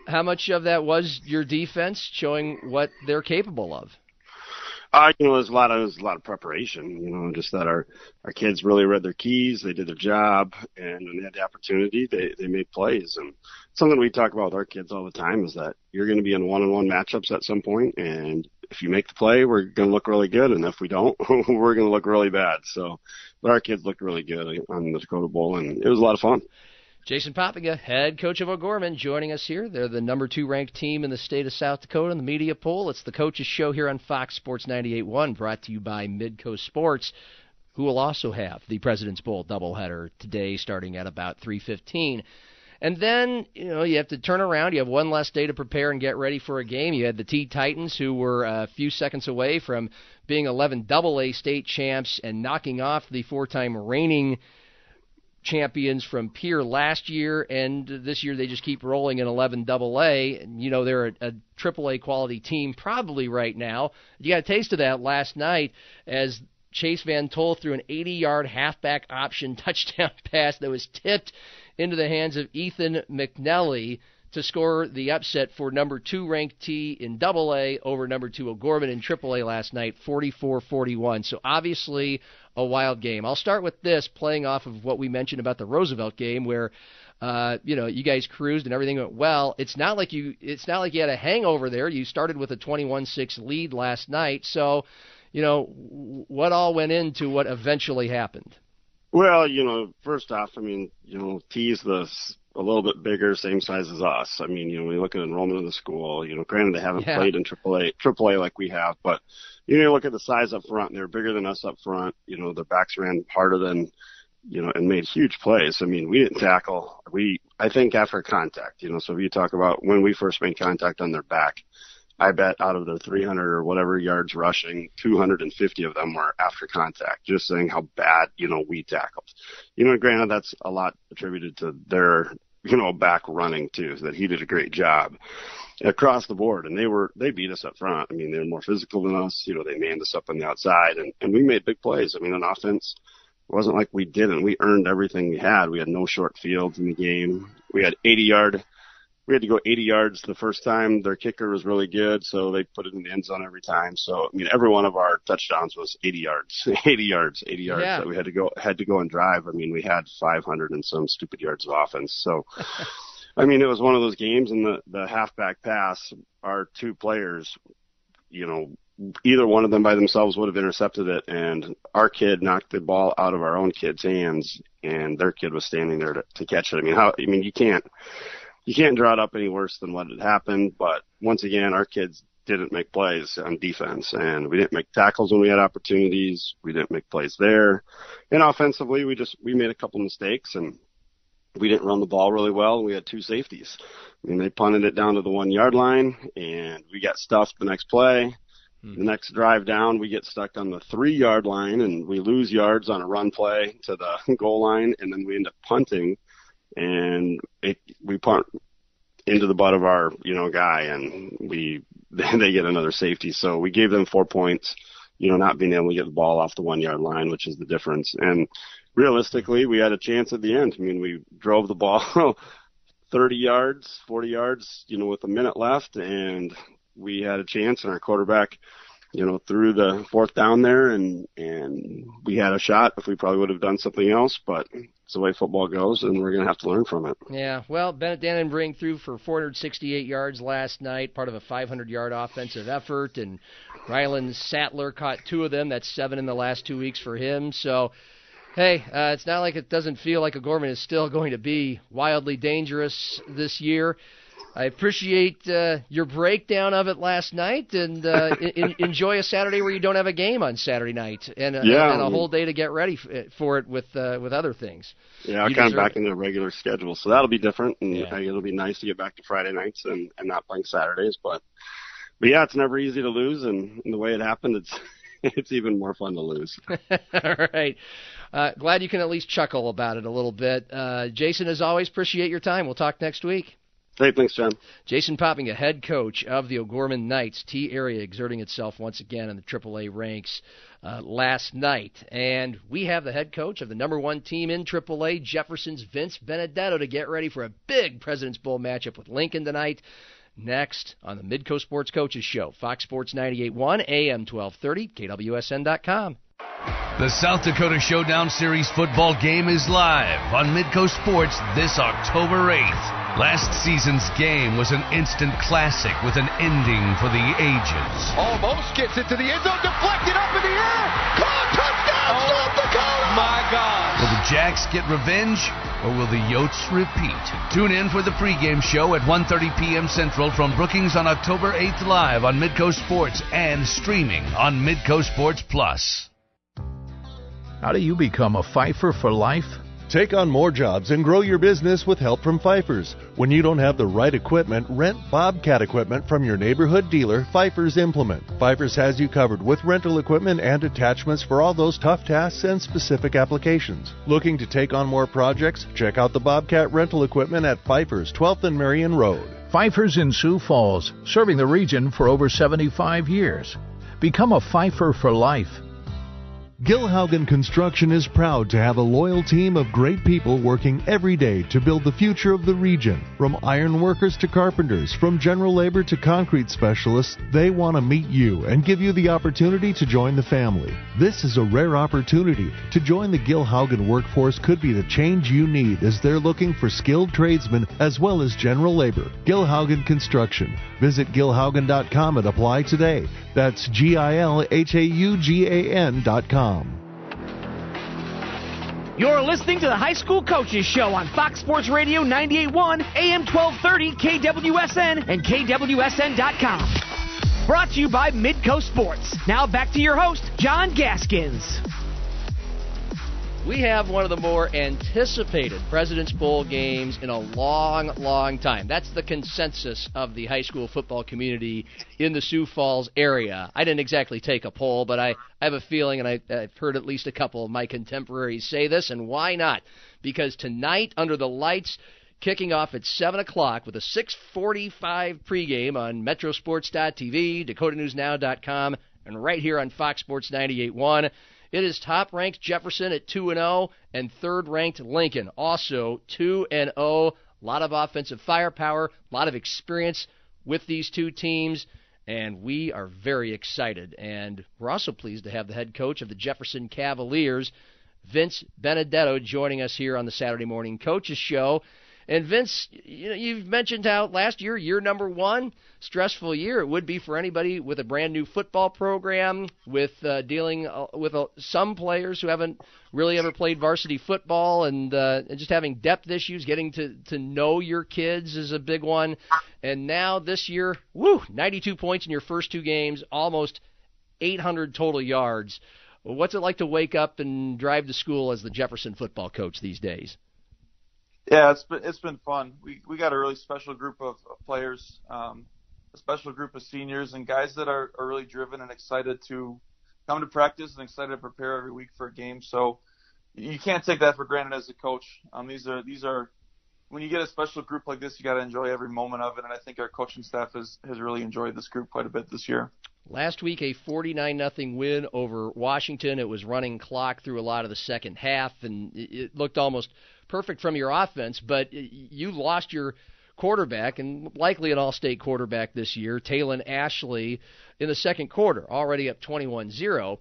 how much of that was your defense showing what they're capable of? Uh, you know, there's a lot of there's a lot of preparation. You know, just that our our kids really read their keys, they did their job, and when they had the opportunity, they they made plays. And something we talk about with our kids all the time is that you're going to be in one-on-one matchups at some point, and if you make the play, we're going to look really good, and if we don't, we're going to look really bad. So, but our kids looked really good on the Dakota Bowl, and it was a lot of fun. Jason Poppinga, head coach of O'Gorman, joining us here. They're the number two ranked team in the state of South Dakota in the media poll. It's the Coaches Show here on Fox Sports 98.1, brought to you by Midco Sports, who will also have the President's Bowl doubleheader today, starting at about 3:15. And then, you know, you have to turn around. You have one less day to prepare and get ready for a game. You had the Tea Titans, who were a few seconds away from being 11 double A state champs and knocking off the four time reigning champions from Pierre last year, and this year they just keep rolling in 11 Double A. You know they're a, a Triple A quality team probably right now. You got a taste of that last night as Chase Van Tol threw an 80-yard halfback option touchdown pass that was tipped into the hands of Ethan McNelly to score the upset for number two ranked Tea in Double A over number two O'Gorman in Triple A last night, 44-41. So obviously a wild game. I'll start with this, playing off of what we mentioned about the Roosevelt game, where uh, you know you guys cruised and everything went well. It's not like you it's not like you had a hangover there. You started with a 21-6 lead last night, so you know what all went into what eventually happened. Well, you know, first off, I mean, you know, Tea's the a little bit bigger, same size as us. I mean, you know, when you look at enrollment in the school, you know, granted they haven't yeah. played in AAA, AAA like we have, but you know, you look at the size up front, they're bigger than us up front. You know, their backs ran harder than, you know, and made huge plays. I mean, we didn't tackle. We, I think after contact, you know, so if you talk about when we first made contact on their back, I bet out of the 300 or whatever yards rushing, 250 of them were after contact, just saying how bad, you know, we tackled. You know, granted, that's a lot attributed to their you know, back running too, that he did a great job across the board. And they were, they beat us up front. I mean, they were more physical than us. You know, they manned us up on the outside and, and we made big plays. I mean, on offense, it wasn't like we didn't. We earned everything we had. We had no short fields in the game. We had 80 yard we had to go 80 yards the first time. Their kicker was really good, so they put it in the end zone every time. So I mean, every one of our touchdowns was 80 yards, 80 yards, 80 yards yeah. that we had to go had to go and drive. I mean, we had 500 and some stupid yards of offense. So. I mean, it was one of those games, and the the halfback pass, our two players, you know, either one of them by themselves would have intercepted it, and our kid knocked the ball out of our own kid's hands, and their kid was standing there to, to catch it. I mean, how? I mean, you can't you can't draw it up any worse than what had happened. But once again, our kids didn't make plays on defense, and we didn't make tackles when we had opportunities. We didn't make plays there, and offensively, we just we made a couple mistakes and we didn't run the ball really well. We had two safeties. I mean, they punted it down to the one yard line, and we got stuffed the next play. Hmm. The next drive down, we get stuck on the three yard line, and we lose yards on a run play to the goal line, and then we end up punting and it, we punt into the butt of our you know guy, and we they get another safety. So we gave them four points. You know, not being able to get the ball off the one yard line, which is the difference. And realistically, we had a chance at the end. I mean, we drove the ball 30 yards, 40 yards, you know, with a minute left, and we had a chance. And our quarterback you know, through the fourth down there, and and we had a shot if we probably would have done something else, but it's the way football goes, and we're going to have to learn from it. Yeah, well, Bennett Dannenbrink threw for 468 yards last night, part of a 500-yard offensive effort, and Rylan Sattler caught two of them. That's seven in the last two weeks for him. So, hey, uh, it's not like it doesn't feel like O'Gorman is still going to be wildly dangerous this year. I appreciate uh, your breakdown of it last night, and uh, in, enjoy a Saturday where you don't have a game on Saturday night, and, uh, yeah, and a whole day to get ready uh, for it with uh, with other things. Yeah, I'll come back into a regular schedule, so that'll be different, and yeah. it'll be nice to get back to Friday nights and, and not playing Saturdays. But but yeah, it's never easy to lose, and, and the way it happened, it's it's even more fun to lose. All right. Uh, glad you can at least chuckle about it a little bit. Uh, Jason, as always, appreciate your time. We'll talk next week. Hey, thanks, John. Jason Poppinga head coach of the O'Gorman Knights, Tea area exerting itself once again in the AAA ranks uh, last night. And we have the head coach of the number one team in AAA, Jefferson's Vince Benedetto, to get ready for a big President's Bowl matchup with Lincoln tonight. Next on the Midco Sports Coaches Show, Fox Sports 98.1, AM 1230, KWSN.com. The South Dakota Showdown Series football game is live on Midco Sports this October 8th. Last season's game was an instant classic with an ending for the ages. Almost gets it to the end zone, deflected up in the air. Caught, touchdown, oh, South Dakota! My God. Will the Jacks get revenge or will the Yotes repeat? Tune in for the pregame show at 1.30 p.m. Central from Brookings on October 8th live on Midco Sports and streaming on Midco Sports Plus. How do you become a Pfeiffer for life? Take on more jobs and grow your business with help from Pfeiffer's. When you don't have the right equipment, rent Bobcat equipment from your neighborhood dealer, Pfeiffer's Implement. Pfeiffer's has you covered with rental equipment and attachments for all those tough tasks and specific applications. Looking to take on more projects? Check out the Bobcat rental equipment at Pfeiffer's, 12th and Marion Road. Pfeiffer's in Sioux Falls, serving the region for over 75 years. Become a Pfeiffer for life. Gilhaugan Construction is proud to have a loyal team of great people working every day to build the future of the region. From iron workers to carpenters, from general labor to concrete specialists, they want to meet you and give you the opportunity to join the family. This is a rare opportunity. To join the Gilhaugan workforce could be the change you need as they're looking for skilled tradesmen as well as general labor. Gilhaugan Construction. Visit gilhaugan.com and apply today. That's G I L H A U G A N.com. You're listening to the High School Coaches Show on Fox Sports Radio 98.1, AM 1230, KWSN, and KWSN.com. Brought to you by Midco Sports. Now back to your host, John Gaskins. We have one of the more anticipated President's Bowl games in a long, long time. That's the consensus of the high school football community in the Sioux Falls area. I didn't exactly take a poll, but I, I have a feeling, and I, I've heard at least a couple of my contemporaries say this, and why not? Because tonight, under the lights, kicking off at 7 o'clock with a 645 pregame on metrosports.tv, dakotanewsnow.com, and right here on Fox Sports 98.1. It is top ranked Jefferson at 2 and 0 and third ranked Lincoln also 2 and 0. A lot of offensive firepower, a lot of experience with these two teams and we are very excited and we're also pleased to have the head coach of the Jefferson Cavaliers Vince Benedetto joining us here on the Saturday Morning Coaches Show. And Vince, you know, you've mentioned how last year, year number one, stressful year it would be for anybody with a brand new football program, with uh, dealing uh, with uh, some players who haven't really ever played varsity football, and, uh, and just having depth issues. Getting to to know your kids is a big one. And now this year, woo, 92 points in your first two games, almost 800 total yards. What's it like to wake up and drive to school as the Jefferson football coach these days? Yeah, it's been it's been fun. We we got a really special group of, of players, um, a special group of seniors and guys that are, are really driven and excited to come to practice and excited to prepare every week for a game. So you can't take that for granted as a coach. Um, these are these are when you get a special group like this, you got to enjoy every moment of it. And I think our coaching staff has has really enjoyed this group quite a bit this year. Last week, a 49 nothing win over Washington. It was running clock through a lot of the second half, and it looked almost perfect from your offense, but you lost your quarterback and likely an all-state quarterback this year, Talon Ashley, in the second quarter, already up 21-0.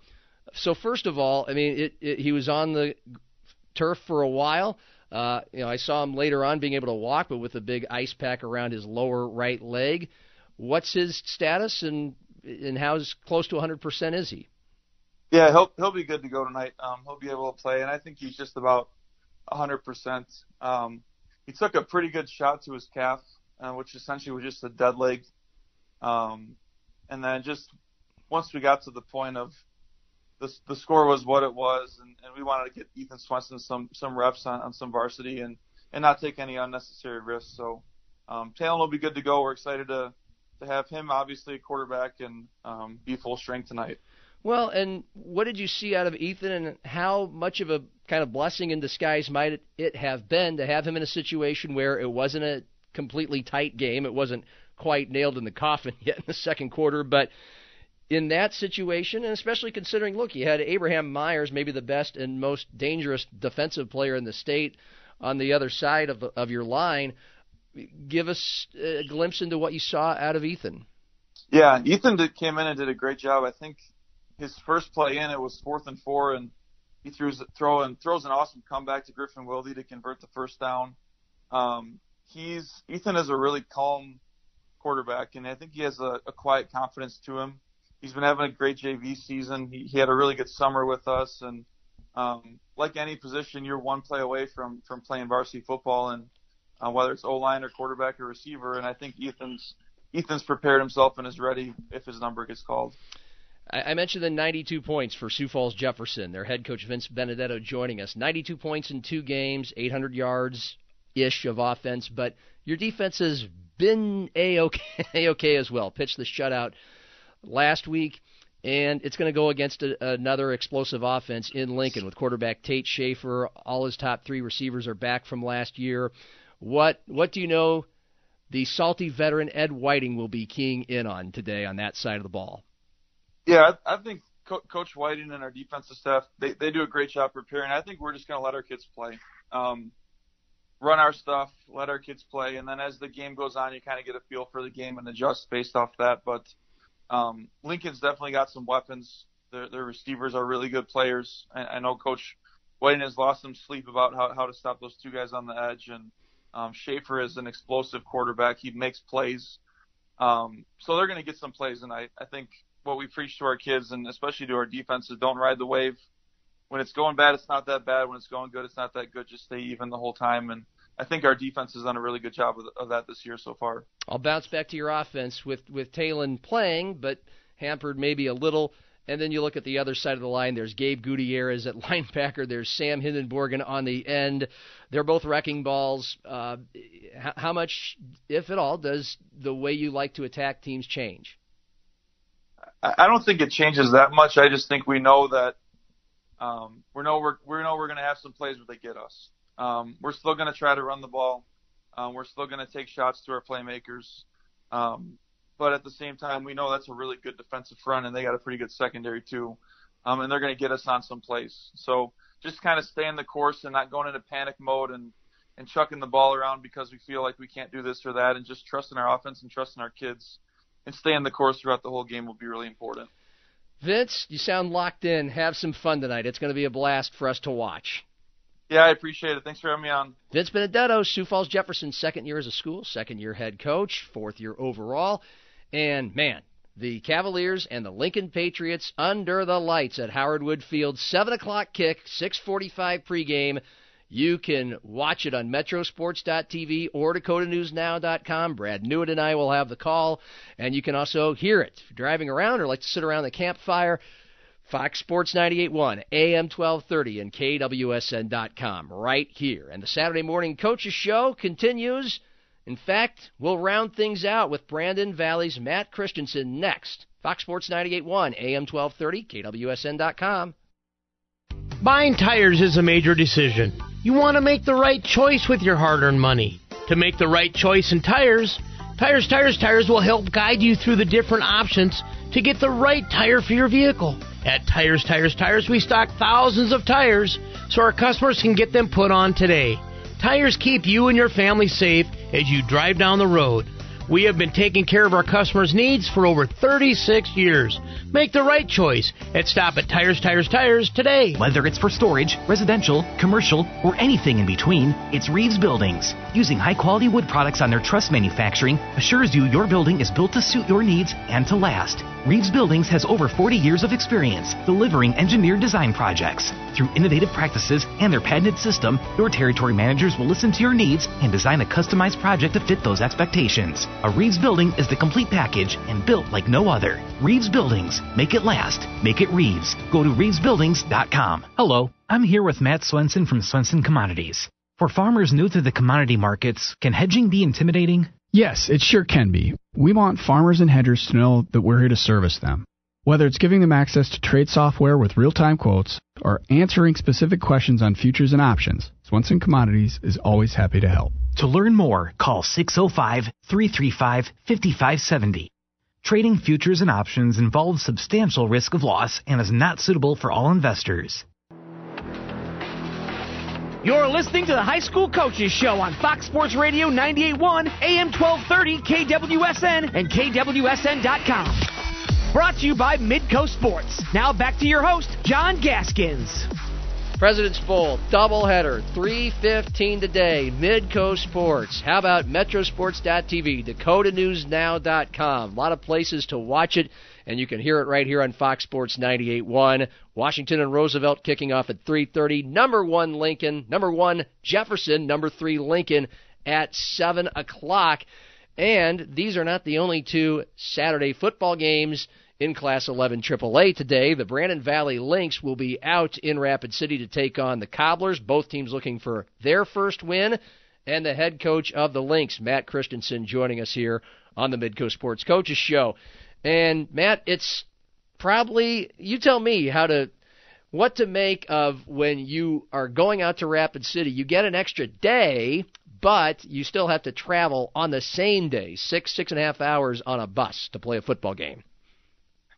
So first of all, I mean, it, it, he was on the turf for a while. Uh, you know, I saw him later on being able to walk, but with a big ice pack around his lower right leg. What's his status, and and how close to 100% is he? Yeah, he'll he'll be good to go tonight. Um, he'll be able to play, and I think he's just about 100%. Um, he took a pretty good shot to his calf, uh, which essentially was just a dead leg. Um, and then just once we got to the point of the, the score was what it was, and, and we wanted to get Ethan Swenson some some reps on, on some varsity and and not take any unnecessary risks. So um, Talon will be good to go. We're excited to to have him obviously a quarterback and um, be full strength tonight. Well, and what did you see out of Ethan, and how much of a kind of blessing in disguise might it have been to have him in a situation where it wasn't a completely tight game, it wasn't quite nailed in the coffin yet in the second quarter, but in that situation, and especially considering, look, you had Abraham Myers, maybe the best and most dangerous defensive player in the state, on the other side of of your line. Give us a glimpse into what you saw out of Ethan. Yeah, Ethan did, came in and did a great job. I think his first play in, it was fourth and four, and he throws throw and throws an awesome comeback to Griffin Wilde to convert the first down. Um, he's Ethan is a really calm quarterback, and I think he has a, a quiet confidence to him. He's been having a great JV season. He, he had a really good summer with us, and um, like any position, you're one play away from from playing varsity football, and uh, whether it's O line or quarterback or receiver. And I think Ethan's Ethan's prepared himself and is ready if his number gets called. I mentioned the 92 points for Sioux Falls Jefferson. Their head coach Vince Benedetto joining us. 92 points in two games, 800 yards ish of offense, but your defense has been a okay as well. Pitched the shutout last week, and it's going to go against a, another explosive offense in Lincoln with quarterback Tate Schaefer. All his top three receivers are back from last year. What what do you know? The salty veteran Ed Whiting will be keying in on today on that side of the ball. Yeah, I, I think Co- Coach Whiting and our defensive staff they they do a great job preparing. I think we're just going to let our kids play, um, run our stuff, let our kids play, and then as the game goes on, you kind of get a feel for the game and adjust based off that. But um, Lincoln's definitely got some weapons. Their, their receivers are really good players. I, I know Coach Whiting has lost some sleep about how, how to stop those two guys on the edge, and um, Schaefer is an explosive quarterback. He makes plays. Um, so they're going to get some plays, and I, I think what we preach to our kids and especially to our defense is don't ride the wave. When it's going bad, it's not that bad. When it's going good, it's not that good. Just stay even the whole time. And I think our defense has done a really good job of, of that this year so far. I'll bounce back to your offense with with Talon playing, but hampered maybe a little. And then you look at the other side of the line. There's Gabe Gutierrez at linebacker. There's Sam Hindenborgen on the end. They're both wrecking balls. Uh, how much, if at all, does the way you like to attack teams change? I don't think it changes that much. I just think we know that um, we know we're we know we're going to have some plays where they get us. Um, we're still going to try to run the ball. Um, we're still going to take shots to our playmakers. Um, but at the same time, we know that's a really good defensive front, and they got a pretty good secondary too. Um, and they're going to get us on some plays. So just kind of stay in the course and not going into panic mode and and chucking the ball around because we feel like we can't do this or that, and just trusting our offense and trusting our kids and staying the course throughout the whole game will be really important. Vince, you sound locked in. Have some fun tonight. It's going to be a blast for us to watch. Yeah, I appreciate it. Thanks for having me on. Vince Benedetto, Sioux Falls Jefferson, second year as a school, second year head coach, fourth year overall. And man, the Cavaliers and the Lincoln Patriots under the lights at Howard Wood Field, seven o'clock kick, six forty-five pregame. You can watch it on metrosports.tv or dakotanewsnow.com. Brad Newitt and I will have the call, and you can also hear it. Driving around or like to sit around the campfire, Fox Sports 98.1, AM 1230, and KWSN.com right here. And the Saturday Morning Coaches Show continues. In fact, we'll round things out with Brandon Valley's Matt Christensen next. Fox Sports 98.1, AM 1230, KWSN.com. Buying tires is a major decision. You want to make the right choice with your hard earned money. To make the right choice in tires, Tires, Tires, Tires will help guide you through the different options to get the right tire for your vehicle. At Tires, Tires, Tires, we stock thousands of tires so our customers can get them put on today. Tires keep you and your family safe as you drive down the road. We have been taking care of our customers' needs for over 36 years. Make the right choice at stop at Tires, Tires, Tires today. Whether it's for storage, residential, commercial, or anything in between, it's Reeves Buildings. Using high quality wood products on their truss manufacturing assures you your building is built to suit your needs and to last. Reeves Buildings has over 40 years of experience delivering engineered design projects. Through innovative practices and their patented system, your territory managers will listen to your needs and design a customized project to fit those expectations. A Reeves building is the complete package and built like no other. Reeves Buildings. Make it last. Make it Reeves. Go to reevesbuildings.com. Hello, I'm here with Matt Swenson from Swenson Commodities. For farmers new to the commodity markets, can hedging be intimidating? Yes, it sure can be. We want farmers and hedgers to know that we're here to service them. Whether it's giving them access to trade software with real time quotes or answering specific questions on futures and options, Swenson Commodities is always happy to help. To learn more, call 605 335 5570. Trading futures and options involves substantial risk of loss and is not suitable for all investors. You're listening to the High School Coaches Show on Fox Sports Radio 98.1, AM 1230, KWSN, and KWSN.com. Brought to you by Midco Sports. Now back to your host, John Gaskins. President's Bowl doubleheader, 3:15 today. Midco Sports. How about MetroSports.tv, DakotaNewsNow.com. A lot of places to watch it, and you can hear it right here on Fox Sports 98.1. Washington and Roosevelt kicking off at 3:30. Number one Lincoln, number one Jefferson, number three Lincoln at seven o'clock. And these are not the only two Saturday football games in Class 11 AAA today. The Brandon Valley Lynx will be out in Rapid City to take on the Cobblers. Both teams looking for their first win. And the head coach of the Lynx, Matt Christensen, joining us here on the Midco Sports Coaches Show. And Matt, it's probably you tell me how to what to make of when you are going out to Rapid City. You get an extra day, but you still have to travel on the same day, six six and a half hours on a bus to play a football game.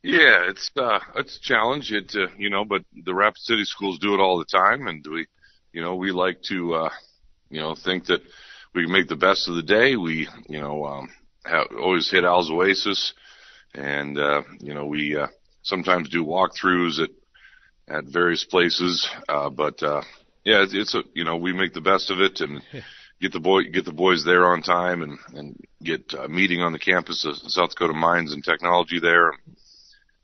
Yeah, it's uh, it's a challenge. It uh, you know, but the Rapid City schools do it all the time, and we, you know, we like to, uh, you know, think that we can make the best of the day. We, you know, um, have, always hit Al's Oasis, and uh, you know, we uh, sometimes do walkthroughs at at various places. Uh, but uh, yeah, it's, it's a you know we make the best of it and get the boy get the boys there on time and and get a meeting on the campus of South Dakota Mines and Technology there.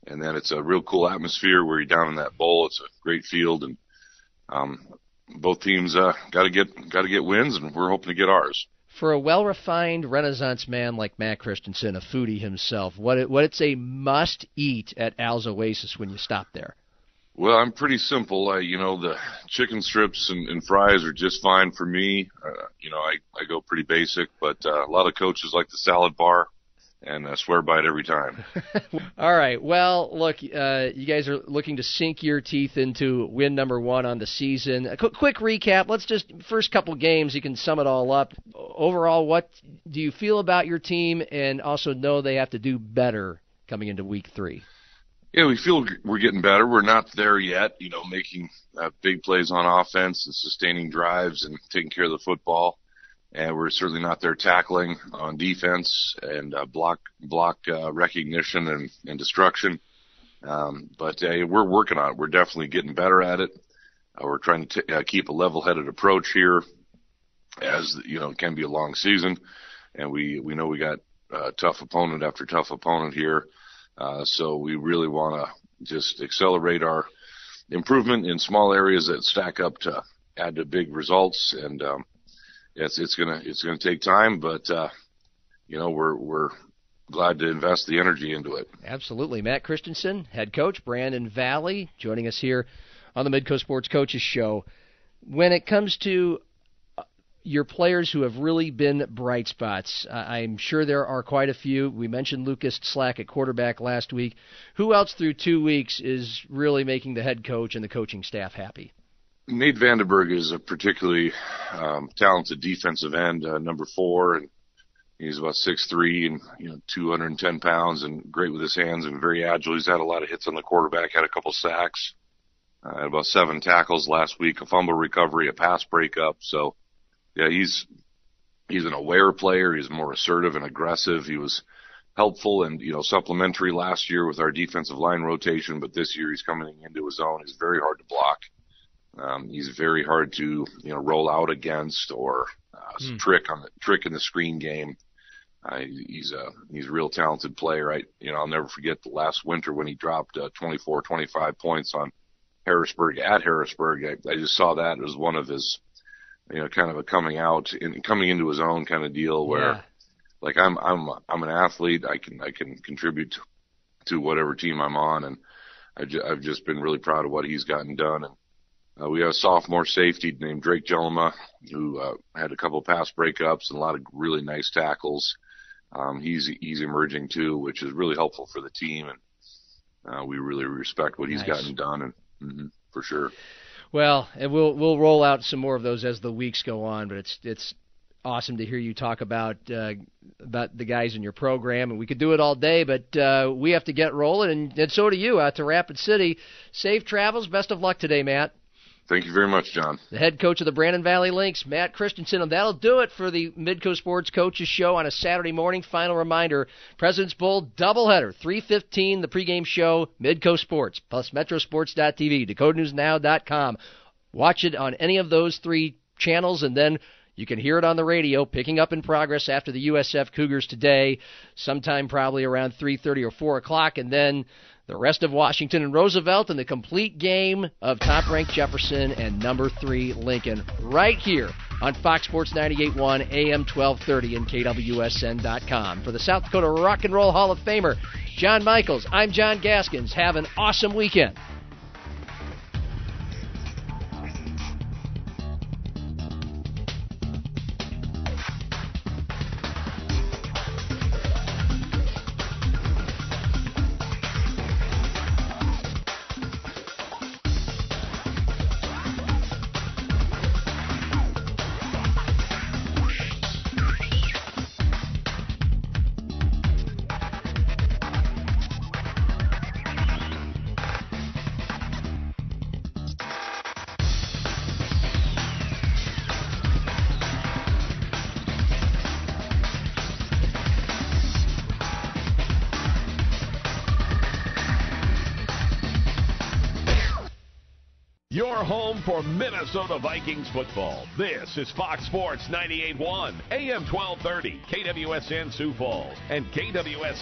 And then it's a real cool atmosphere where you're down in that bowl. It's a great field and um, both teams uh, got to get got to get wins, and we're hoping to get ours. For a well-refined Renaissance man like Matt Christensen, a foodie himself, what it, what it's a must-eat at Al's Oasis when you stop there. Well, I'm pretty simple. I, you know, the chicken strips and, and fries are just fine for me. Uh, you know, I, I go pretty basic, but uh, a lot of coaches like the salad bar and I swear by it every time. All right. Well, look, uh, you guys are looking to sink your teeth into win number one on the season. A qu- quick recap. Let's just first couple games. You can sum it all up. Overall, what do you feel about your team, and also know they have to do better coming into week three? Yeah, we feel we're getting better. We're not there yet, you know, making uh, big plays on offense and sustaining drives and taking care of the football. And we're certainly not there tackling on defense and uh, block block uh, recognition and, and destruction. Um, but uh, we're working on it. We're definitely getting better at it. Uh, we're trying to t- uh, keep a level-headed approach here, as you know, it can be a long season, and we we know we got uh, tough opponent after tough opponent here. Uh, so we really want to just accelerate our improvement in small areas that stack up to add to big results. And um, it's it's gonna it's gonna take time, but uh, you know we're we're glad to invest the energy into it. Absolutely, Matt Christensen, head coach, Brandon Valley, joining us here on the Midco Sports Coaches Show. When it comes to your players who have really been bright spots. I'm sure there are quite a few. We mentioned Lucas Slack at quarterback last week. Who else through two weeks is really making the head coach and the coaching staff happy? Nate Vandenberg is a particularly um, talented defensive end, uh, number four, and he's about six three and you know 210 pounds and great with his hands and very agile. He's had a lot of hits on the quarterback, had a couple sacks, uh, had about seven tackles last week, a fumble recovery, a pass breakup. So yeah, he's he's an aware player. He's more assertive and aggressive. He was helpful and you know supplementary last year with our defensive line rotation, but this year he's coming into his own. He's very hard to block. Um, he's very hard to you know roll out against or uh, mm. trick on the trick in the screen game. Uh, he's a he's a real talented player. I you know I'll never forget the last winter when he dropped uh, 24, 25 points on Harrisburg at Harrisburg. I, I just saw that as one of his you know, kind of a coming out and coming into his own kind of deal where, yeah. like, I'm I'm I'm an athlete. I can I can contribute to, to whatever team I'm on, and I ju- I've just been really proud of what he's gotten done. And uh, we have a sophomore safety named Drake Jelma who uh, had a couple of pass breakups and a lot of really nice tackles. Um, he's he's emerging too, which is really helpful for the team, and uh, we really respect what he's nice. gotten done, and mm-hmm, for sure. Well, and we'll we'll roll out some more of those as the weeks go on. But it's it's awesome to hear you talk about uh, about the guys in your program, and we could do it all day, but uh, we have to get rolling, and, and so do you out to Rapid City. Safe travels. Best of luck today, Matt. Thank you very much, John. The head coach of the Brandon Valley Lynx, Matt Christensen. And that'll do it for the Midco Sports Coaches Show on a Saturday morning. Final reminder, President's Bowl doubleheader, 315, the pregame show, Midco Sports, plus metrosports.tv, dakotanewsnow.com. Watch it on any of those three channels, and then you can hear it on the radio, picking up in progress after the USF Cougars today, sometime probably around 3.30 or 4 o'clock, and then the rest of Washington and Roosevelt, and the complete game of top ranked Jefferson and number three Lincoln right here on Fox Sports 98.1 AM 1230 and KWSN.com. For the South Dakota Rock and Roll Hall of Famer, John Michaels, I'm John Gaskins. Have an awesome weekend. Minnesota Vikings football. This is Fox Sports 98.1, AM 1230, KWSN Sioux Falls, and KWS.